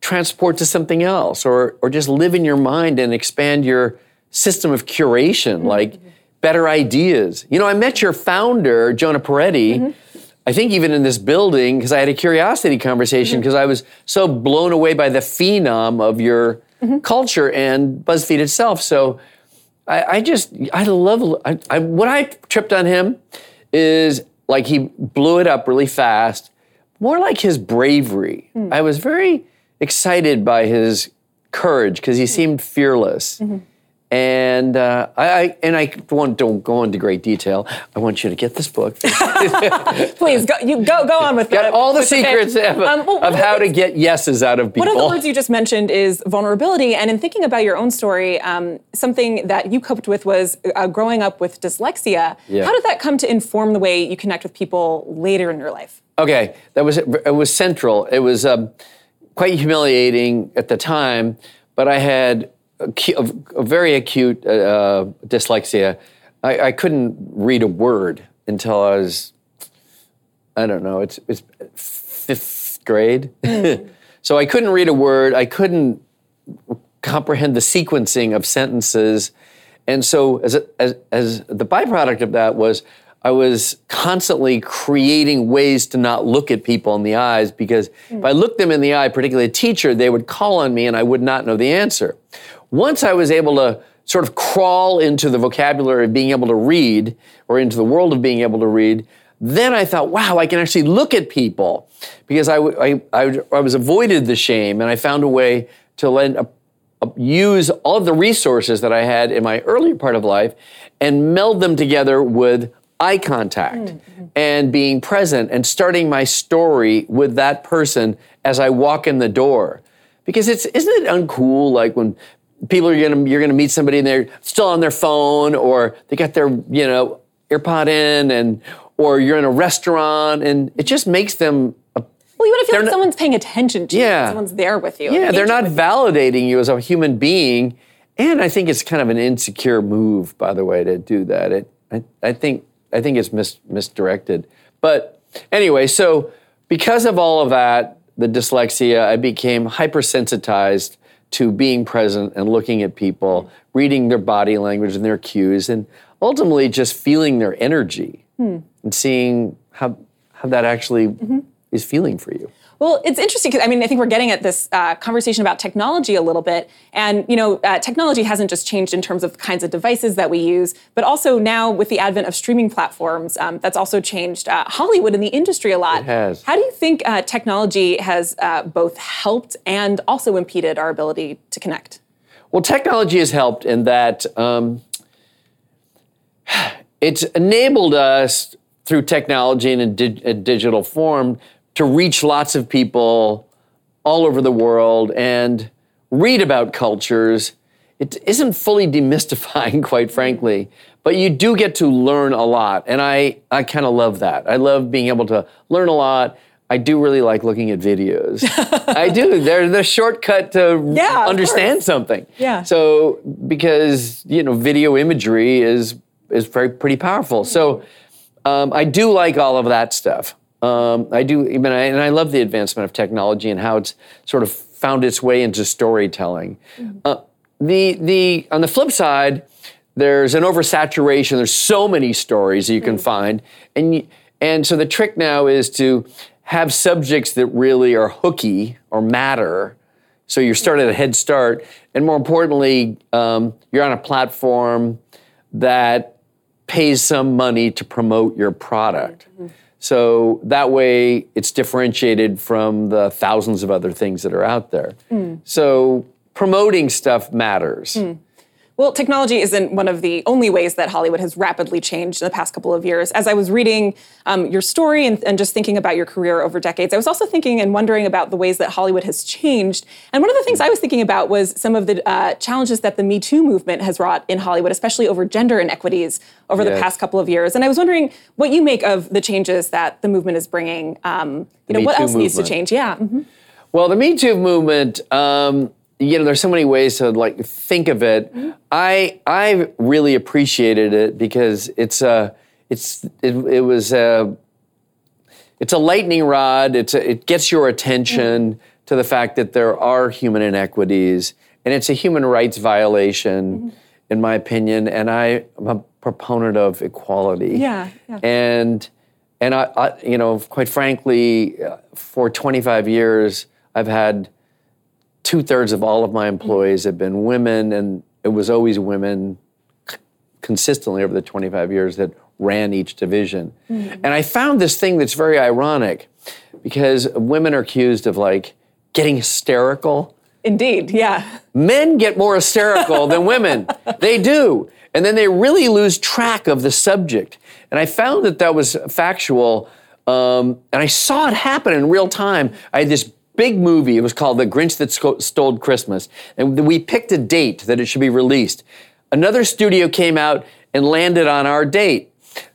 transport to something else or or just live in your mind and expand your system of curation, mm-hmm. like better ideas. You know, I met your founder, Jonah Peretti. Mm-hmm. I think even in this building, because I had a curiosity conversation, mm-hmm. because I was so blown away by the phenom of your culture and BuzzFeed itself. So I, I just, I love, I, I, what I tripped on him is like he blew it up really fast, more like his bravery. Hmm. I was very excited by his courage because he seemed fearless. And uh, I, I and I want, don't go into great detail. I want you to get this book. Please go. You go. Go on with Got all the secrets of, Um, well, of how to get yeses out of people. One of the words you just mentioned is vulnerability. And in thinking about your own story, um, something that you coped with was uh, growing up with dyslexia. Yeah. How did that come to inform the way you connect with people later in your life? Okay, that was it. Was central. It was um, quite humiliating at the time, but I had a, a very acute uh, dyslexia. I, I couldn't read a word until I was, I don't know, it's it's fifth grade. so I couldn't read a word. I couldn't comprehend the sequencing of sentences. And so, as, a, as, as the byproduct of that was, I was constantly creating ways to not look at people in the eyes because if I looked them in the eye, particularly a teacher, they would call on me and I would not know the answer. Once I was able to sort of crawl into the vocabulary of being able to read or into the world of being able to read, then I thought, wow, I can actually look at people because I, I, I, I was avoided the shame and I found a way to lend a- use all of the resources that I had in my earlier part of life and meld them together with eye contact and being present and starting my story with that person as I walk in the door. Because it's isn't it uncool like when people are gonna you're gonna meet somebody and they're still on their phone or they got their you know earpod in and or you're in a restaurant and it just makes them a Well, you want to feel like not- someone's paying attention to you. Yeah. Someone's there with you. yeah, they're not with you. validating you as a human being. And I think it's kind of an insecure move, by the way, to do that. It, I, I think, I think it's mis- misdirected. But anyway, so because of all of that, the dyslexia, I became hypersensitized to being present and looking at people, reading their body language and their cues, and ultimately just feeling their energy hmm. and seeing how, how that actually mm-hmm. is feeling for you. Well, it's interesting because I mean I think we're getting at this uh, conversation about technology a little bit, and you know uh, technology hasn't just changed in terms of the kinds of devices that we use, but also now with the advent of streaming platforms, um, that's also changed uh, Hollywood and the industry a lot. It has. How do you think uh, technology has uh, both helped and also impeded our ability to connect? Well, technology has helped in that um, it's enabled us through technology in a, di- a digital form to reach lots of people all over the world and read about cultures. It isn't fully demystifying, quite frankly, but you do get to learn a lot. And I, I kind of love that. I love being able to learn a lot. I do really like looking at videos. I do. They're the shortcut to Yeah, understand something. Yeah. So because you know video imagery is is very pretty powerful. So um, I do like all of that stuff. Um, I do, even I, and I love the advancement of technology and how it's sort of found its way into storytelling. Uh, the the on the flip side, there's an oversaturation. There's so many stories that you can find, and and so the trick now is to have subjects that really are hooky or matter. So you're starting at a head start, and more importantly, um, you're on a platform that pays some money to promote your product. So that way it's differentiated from the thousands of other things that are out there. Mm. So promoting stuff matters. Mm. Well, technology isn't one of the only ways that Hollywood has rapidly changed in the past couple of years. As I was reading um, your story and, and just thinking about your career over decades, I was also thinking and wondering about the ways that Hollywood has changed. And one of the things I was thinking about was some of the uh, challenges that the Me Too movement has wrought in Hollywood, especially over gender inequities over the past couple of years. And I was wondering what you make of the changes that the movement is bringing. Um, you know, Me what Too else needs to change? Yeah. mhm. Well, the Me Too movement, um, you know, there's so many ways to like think of it. Mm-hmm. I I really appreciated it because it's a it's it, it was a it's a lightning rod. It's a, it gets your attention mm-hmm. to the fact that there are human inequities, and it's a human rights violation, mm-hmm. in my opinion. And I am a proponent of equality. Yeah, yeah. And and I, I, you know, quite frankly, uh, for 25 years, I've had two thirds of all of my employees have been women, and it was always women consistently over the 25 years that ran each division. And I found this thing that's very ironic because women are accused of like getting hysterical Indeed, yeah. men get more hysterical than women. They do. And then they really lose track of the subject. And I found that that was factual. Um, and I saw it happen in real time. I had this big movie. It was called The Grinch That Stole Christmas. And we picked a date that it should be released. Another studio came out and landed on our date.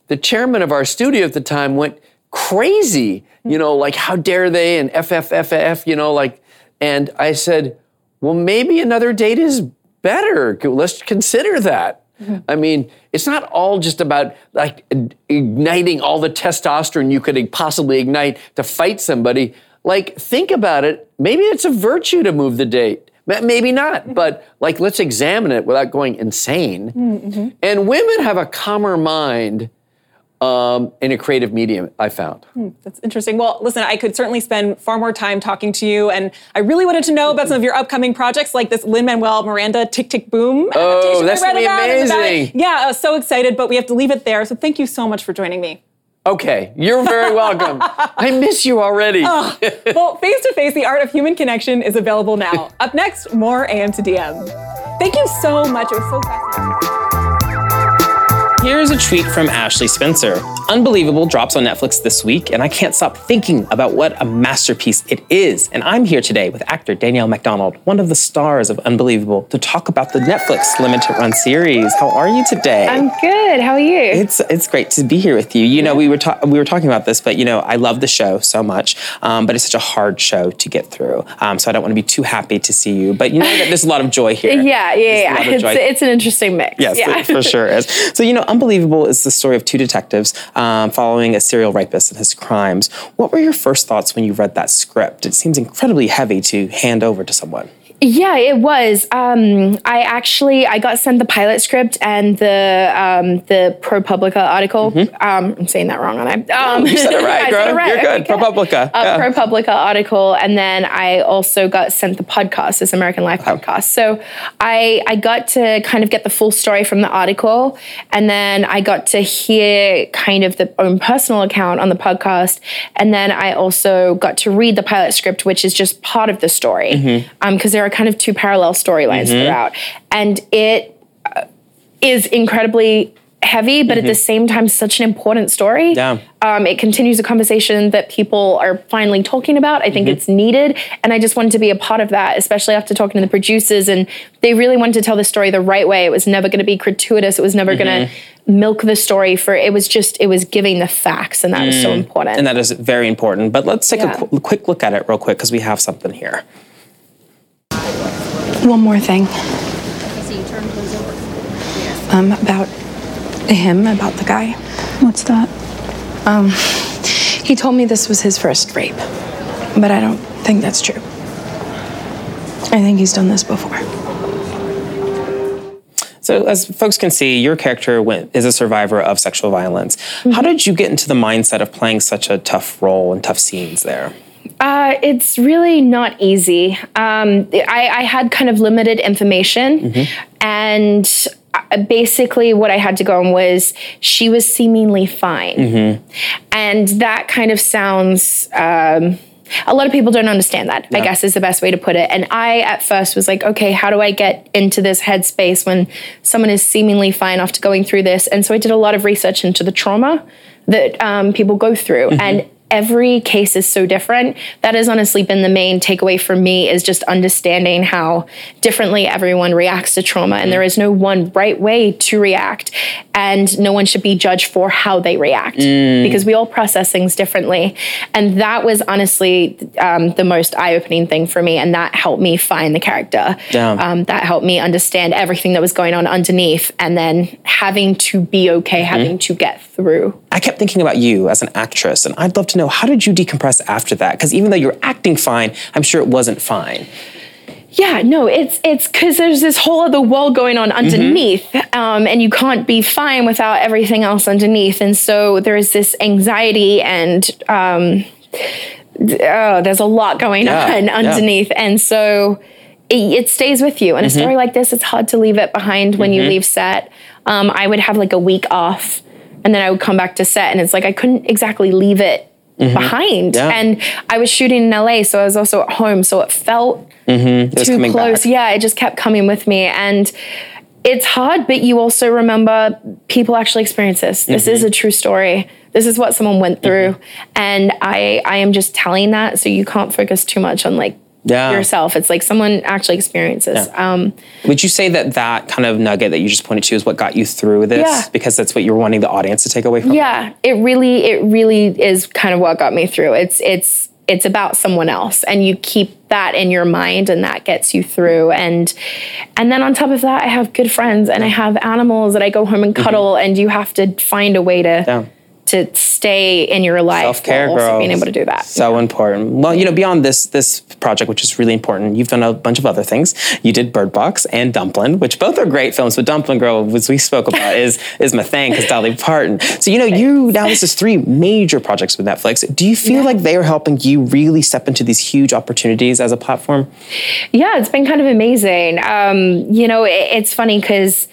The chairman of our studio at the time went crazy, you know, like, how dare they? And FFFF, you know, like, and I said, well, maybe another date is better. Let's consider that. Mm-hmm. I mean, it's not all just about like igniting all the testosterone you could possibly ignite to fight somebody. Like, think about it. Maybe it's a virtue to move the date. Maybe not, mm-hmm. but like, let's examine it without going insane. Mm, mm-hmm. And women have a calmer mind um, in a creative medium, I found. Hmm, that's interesting. Well, listen, I could certainly spend far more time talking to you, and I really wanted to know about some of your upcoming projects, like this Lin Manuel Miranda Tick Tick Boom oh, adaptation Oh, that's I read gonna be about in the Valley. amazing. Yeah, I was so excited, but we have to leave it there. So thank you so much for joining me. Okay, you're very welcome. I miss you already. well, Face to Face, the art of human connection is available now. Up next, more AM to DM. Thank you so much. It was so fascinating. Here's a tweet from Ashley Spencer. Unbelievable drops on Netflix this week, and I can't stop thinking about what a masterpiece it is. And I'm here today with actor Danielle MacDonald, one of the stars of Unbelievable, to talk about the Netflix limited run series. How are you today? I'm good. How are you? It's it's great to be here with you. You know, we were ta- we were talking about this, but you know, I love the show so much, um, but it's such a hard show to get through. Um, so I don't want to be too happy to see you, but you know, that there's a lot of joy here. yeah, yeah, yeah. It's, it's an interesting mix. Yes, yeah. it for sure is. So, you know, Unbelievable is the story of two detectives um, following a serial rapist and his crimes. What were your first thoughts when you read that script? It seems incredibly heavy to hand over to someone. Yeah, it was. Um, I actually I got sent the pilot script and the um, the ProPublica article. Um, I'm saying that wrong, aren't I? Um, Mm-hmm. You said it right, girl. it right. You're good. Okay. ProPublica. A Yeah. ProPublica article, and then I also got sent the podcast, this American Life podcast. So I I got to kind of get the full story from the article, and then I got to hear kind of the own personal account on the podcast, and then I also got to read the pilot script, which is just part of the story, because there are kind of two parallel storylines mm-hmm. throughout, and it uh, is incredibly heavy, but at the mm-hmm. same time, such an important story. Yeah. Um, it continues a conversation that people are finally talking about. I think mm-hmm. it's needed. And I just wanted to be a part of that, especially after talking to the producers. And they really wanted to tell the story the right way. It was never going to be gratuitous. It was never going to milk the story for, it was just, it was giving the facts. And that was so mm. important. And that is very important. But let's take Yeah. a qu- quick look at it real quick because we have something here. One more thing. Um, about him, about the guy. What's that? Um, He told me this was his first rape, but I don't think that's true. I think he's done this before. So, as folks can see, your character went, is a survivor of sexual violence. How did you get into the mindset of playing such a tough role and tough scenes there? Uh, it's really not easy. Um, I, I had kind of limited information, and uh, basically, what I had to go on was she was seemingly fine, and that kind of sounds. Um, a lot of people don't understand that, I guess is the best way to put it. And I, at first, was like, okay, how do I get into this headspace when someone is seemingly fine after going through this? And so I did a lot of research into the trauma that um, people go through. And every case is so different. That has honestly been the main takeaway for me is just understanding how differently everyone reacts to trauma. And there is no one right way to react. And no one should be judged for how they react because we all process things differently. And that was honestly um, the most eye opening thing for me. And that helped me find the character. Um, that helped me understand everything that was going on underneath and then having to be okay, having to get through. I kept thinking about you as an actress, and I'd love to know how did you decompress after that? Because even though you're acting fine, I'm sure it wasn't fine. Yeah, no, it's it's because there's this whole other world going on underneath, um, and you can't be fine without everything else underneath. And so there's this anxiety and um, oh, there's a lot going Yeah, on yeah. underneath, and so it, it stays with you. And a story like this, it's hard to leave it behind when you leave set. Um, I would have like a week off, and then I would come back to set, and it's like I couldn't exactly leave it Mm-hmm. behind. Yeah. And I was shooting in LA, so I was also at home, so it felt mm-hmm. It was too close. back. Yeah, it just kept coming with me. And it's hard, but you also remember people actually experience this. This Mm-hmm. is a true story. This is what someone went mm-hmm. through. And I I am just telling that so you can't focus too much on like Yeah. yourself. It's like someone actually experiences. Um Would you say that that kind of nugget that you just pointed to is what got you through this? Yeah. Because that's what you're wanting the audience to take away from. yeah, it really it really is kind of what got me through. It's it's it's about someone else and you keep that in your mind and that gets you through and and then on top of that I have good friends and I have animals that I go home and cuddle and you have to find a way to Mm-hmm. Yeah. To stay in your life Self care, while also being able to do that. So important. Well, you know, beyond this this project, which is really important, you've done a bunch of other things. You did Bird Box and Dumplin', which both are great films. But Dumplin' Girl, as we spoke about, is is my thing because Dolly Parton. So you know, you now this is three major projects with Netflix. Do you feel like they are helping you really step into these huge opportunities as a platform? Yeah, it's been kind of amazing. Um, you know, it, it's funny because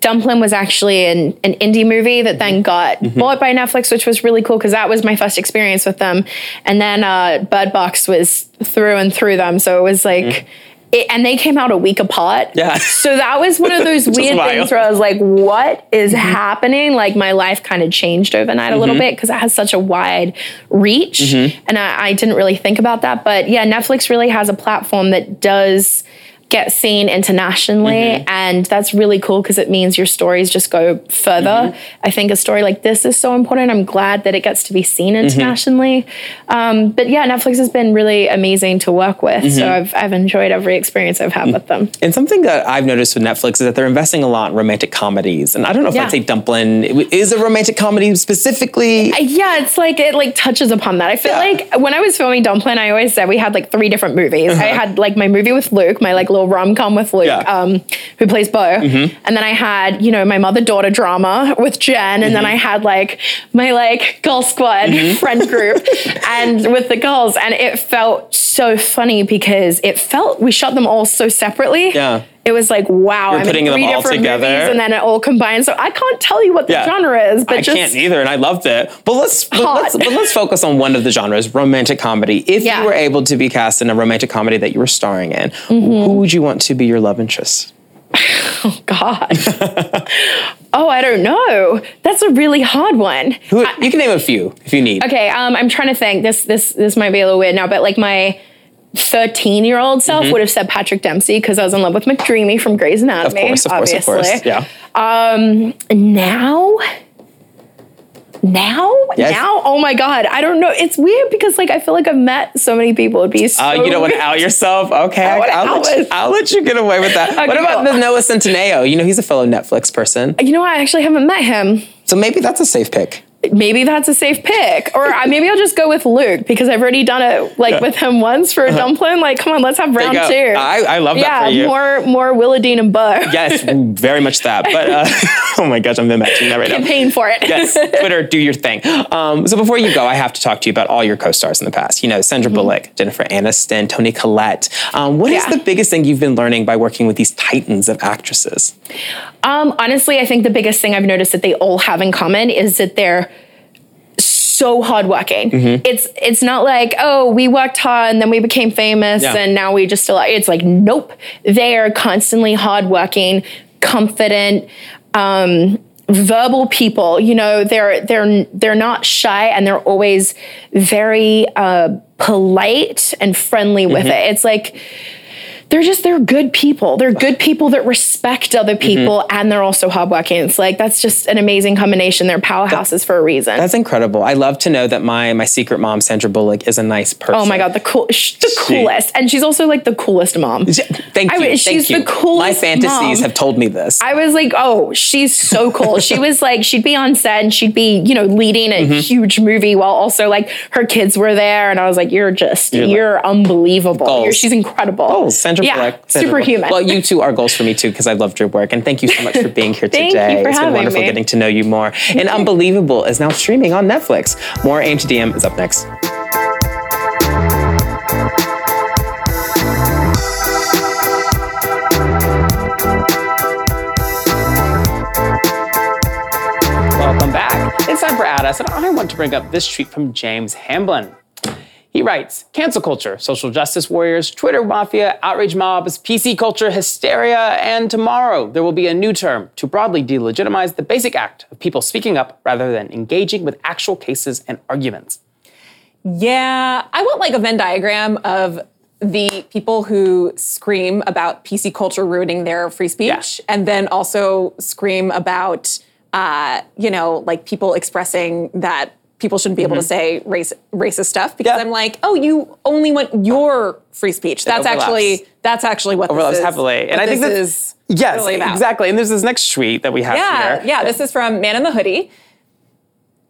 Dumplin' was actually an, an indie movie that then got bought by Netflix, which was really cool because that was my first experience with them. And then uh, Bird Box was through and through them. So it was like, it, and they came out a week apart. Yeah. So that was one of those weird things where I was like, what is happening? Like my life kind of changed overnight a little bit because it has such a wide reach. And I, I didn't really think about that. But yeah, Netflix really has a platform that does get seen internationally mm-hmm. and that's really cool because it means your stories just go further mm-hmm. i think a story like this is so important i'm glad that it gets to be seen mm-hmm. internationally um, but yeah netflix has been really amazing to work with so I've, I've enjoyed every experience i've had with them And something that I've noticed with Netflix is that they're investing a lot in romantic comedies. And I don't know if Yeah. I'd say Dumplin' is a romantic comedy specifically. Uh, yeah, it's like it like touches upon that. I feel Yeah. like when I was filming Dumplin', I always said we had like three different movies. Uh-huh. I Uh-huh. had like my movie with Luke, my like little rom com with Luke, Yeah. Mm-hmm. um, who plays Bo, and then I had you know my mother daughter drama with Jen, and then Mm-hmm. I had like my like girl squad friend group, and with the girls, and it felt so funny because it felt we shot them all so separately. Yeah. It was like wow, You're I'm putting in them three all different together. movies, and then it all combined. So I can't tell you what the Yeah. genre is, but I just can't either, and I loved it. But let's but let's but let's focus on one of the genres, romantic comedy. If Yeah. you were able to be cast in a romantic comedy that you were starring in, Mm-hmm. who would you want to be your love interest? Oh God. oh, I don't know. That's a really hard one. Who you can name a few if you need. Okay, um, I'm trying to think. This this this might be a little weird now, but like my 13 year old self Mm-hmm. would have said Patrick Dempsey because I was in love with McDreamy from Grey's Of Anatomy. course, of course, of obviously. course. Yeah. Um, Now. Now, Yes. now, oh my God! I don't know. It's weird because like I feel like I've met so many people. It'd be so. Uh, you don't want to out yourself? Okay, I I will out let you. I'll let you get away with that. what about cool. the Noah Centineo? You know, he's a fellow Netflix person. You know, what? I actually haven't met him. So maybe that's a safe pick. Maybe that's a safe pick. Or maybe I'll just go with Luke because I've already done it like with him once for a dumpling. Like, come on, let's have round two. I- I love that yeah, for you. more more Willowdean and Bo. Yes, very much that. But uh, oh my gosh, I'm imagining that right now. Campaign for it. yes, Twitter, do your thing. Um, so before you go, I have to talk to you about all your co-stars in the past. You know, Sandra Bullock, Jennifer Aniston, Toni Collette. Um, what is Mm-hmm. Yeah. the biggest thing you've been learning by working with these titans of actresses? Um, honestly, I think the biggest thing I've noticed that they all have in common is that they're so hardworking. Mm-hmm. It's it's not like oh we worked hard and then we became famous Yeah. and now we just still. It's like nope, they are constantly hardworking, confident. Um, verbal people you know they're they're they're not shy and they're always very uh polite and friendly with Mm-hmm. it it's like they're just they're good people. They're good people that respect other people and they're also hardworking. It's like that's just an amazing combination. They're powerhouses for a reason. That's incredible. I love to know that my my secret mom, Sandra Bullock, is a nice person. oh my god, the cool, sh- the coolest, and she's also like the coolest mom. Thank you. I mean, thank she's you. the coolest My fantasies mom. have told me this. I was like, oh, she's so cool. she was like, she'd be on set and she'd be, you know, leading a Mm-hmm. huge movie while also like her kids were there, and I was like, you're just, You're you're, like- unbelievable. You're, she's incredible. Oh, Sandra yeah, Bullock. Superhuman. Well, you two are goals for me too because I loved your work and thank you so much for being here Thank you today. for it's been wonderful me. getting to know you more. And Unbelievable is now streaming on Netflix. More AM to DM is up next. Welcome back. It's time for Adam us, and I want to bring up this tweet from James Hamblin. He writes cancel culture, social justice warriors, Twitter mafia, outrage mobs, PC culture, hysteria, and tomorrow there will be a new term to broadly delegitimize the basic act of people speaking up rather than engaging with actual cases and arguments. Yeah, I want like a Venn diagram of the people who scream about PC culture ruining their free speech, Yeah. and then also scream about, uh, you know, like people expressing that people shouldn't be able to say race, racist stuff because Mm-hmm. Yeah. I'm like, oh, you only want your free speech. That's actually that's actually what Overlaps this is. heavily, and I think this is Yes, really exactly. And there's this next tweet that we have Yeah, here. yeah. This is from Man in the Hoodie.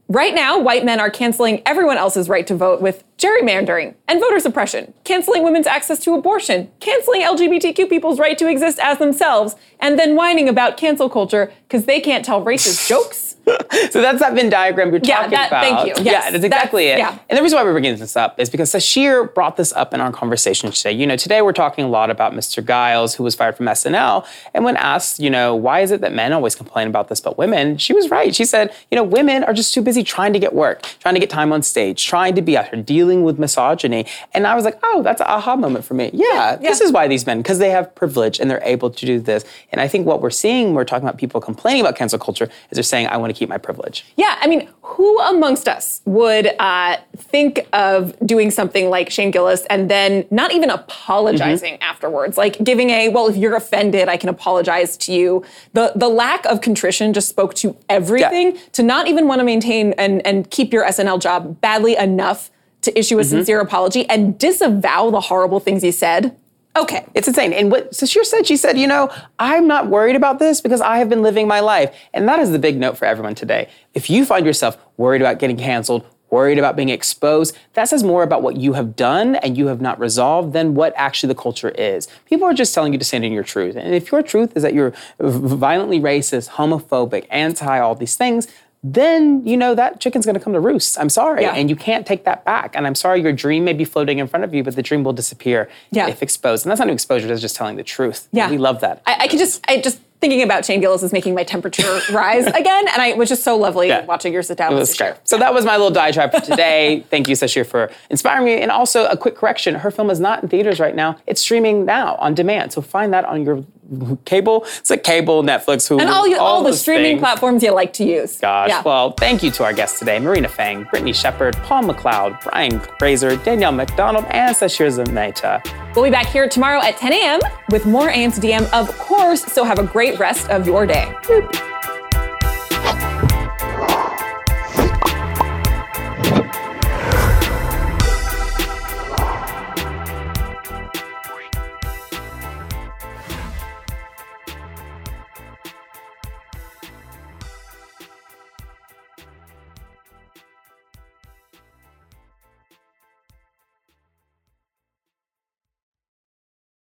Right now, white men are canceling everyone else's right to vote with gerrymandering and voter suppression, canceling women's access to abortion, canceling LGBTQ people's right to exist as themselves, and then whining about cancel culture because they can't tell racist jokes. So that's that Venn diagram you're Yeah, talking that- about. thank you. Yes, yeah, that's exactly that's- it. yeah. And the reason why we're bringing this up is because Sasheer brought this up in our conversation today. You know, today we're talking a lot about Mr. Gillis, who was fired from SNL. And when asked, you know, why is it that men always complain about this but women? She was right. She said, you know, women are just too busy trying to get work, trying to get time on stage, trying to be out here dealing with misogyny. And I was like, oh, that's an aha moment for me. Yeah, this yeah. is why these men, because they have privilege and they're able to do this. And I think what we're seeing, we're talking about people complaining about cancel culture, is they're saying, I want to keep my privilege. Yeah, I mean, who amongst us would uh, think of doing something like Shane Gillis and then not even apologizing Mm-hmm. afterwards? Like giving a, well, if you're offended, I can apologize to you. The the lack of contrition just spoke to everything. To not even want to maintain and, and keep your SNL job badly enough to issue a Mm-hmm. sincere apology and disavow the horrible things he said. Okay. It's insane. And what Sasheer said, she said, you know, I'm not worried about this because I have been living my life. And that is the big note for everyone today. If you find yourself worried about getting canceled, worried about being exposed, that says more about what you have done and you have not resolved than what actually the culture is. People are just telling you to stand in your truth. And if your truth is that you're violently racist, homophobic, anti all these things, then you know that chicken's gonna come to roost. I'm sorry. Yeah. And you can't take that back. And I'm sorry your dream may be floating in front of you, but the dream will disappear Yeah. if exposed. And that's not new exposure, that's just telling the truth. Yeah. We love that. I, I could just, I just thinking about Shane Gillis is making my temperature rise again, and I it was just so lovely Yeah. watching your sit down. It was great. So that was my little diatribe for today. Thank you, Sasheer, for inspiring me. And also a quick correction: her film is not in theaters right now. It's streaming now on demand. So find that on your cable. It's like cable, Netflix, Hulu, And all, you, all, the streaming things. platforms you like to use. Gosh. Yeah. Well, thank you to our guests today Marina Fang, Brittany Shepherd, Paul McLeod, Brian Grazer, Danielle McDonald, and Sasheer Zamata. We'll be back here tomorrow at 10 a.m. with more AM to DM, of course. So have a great rest of your day.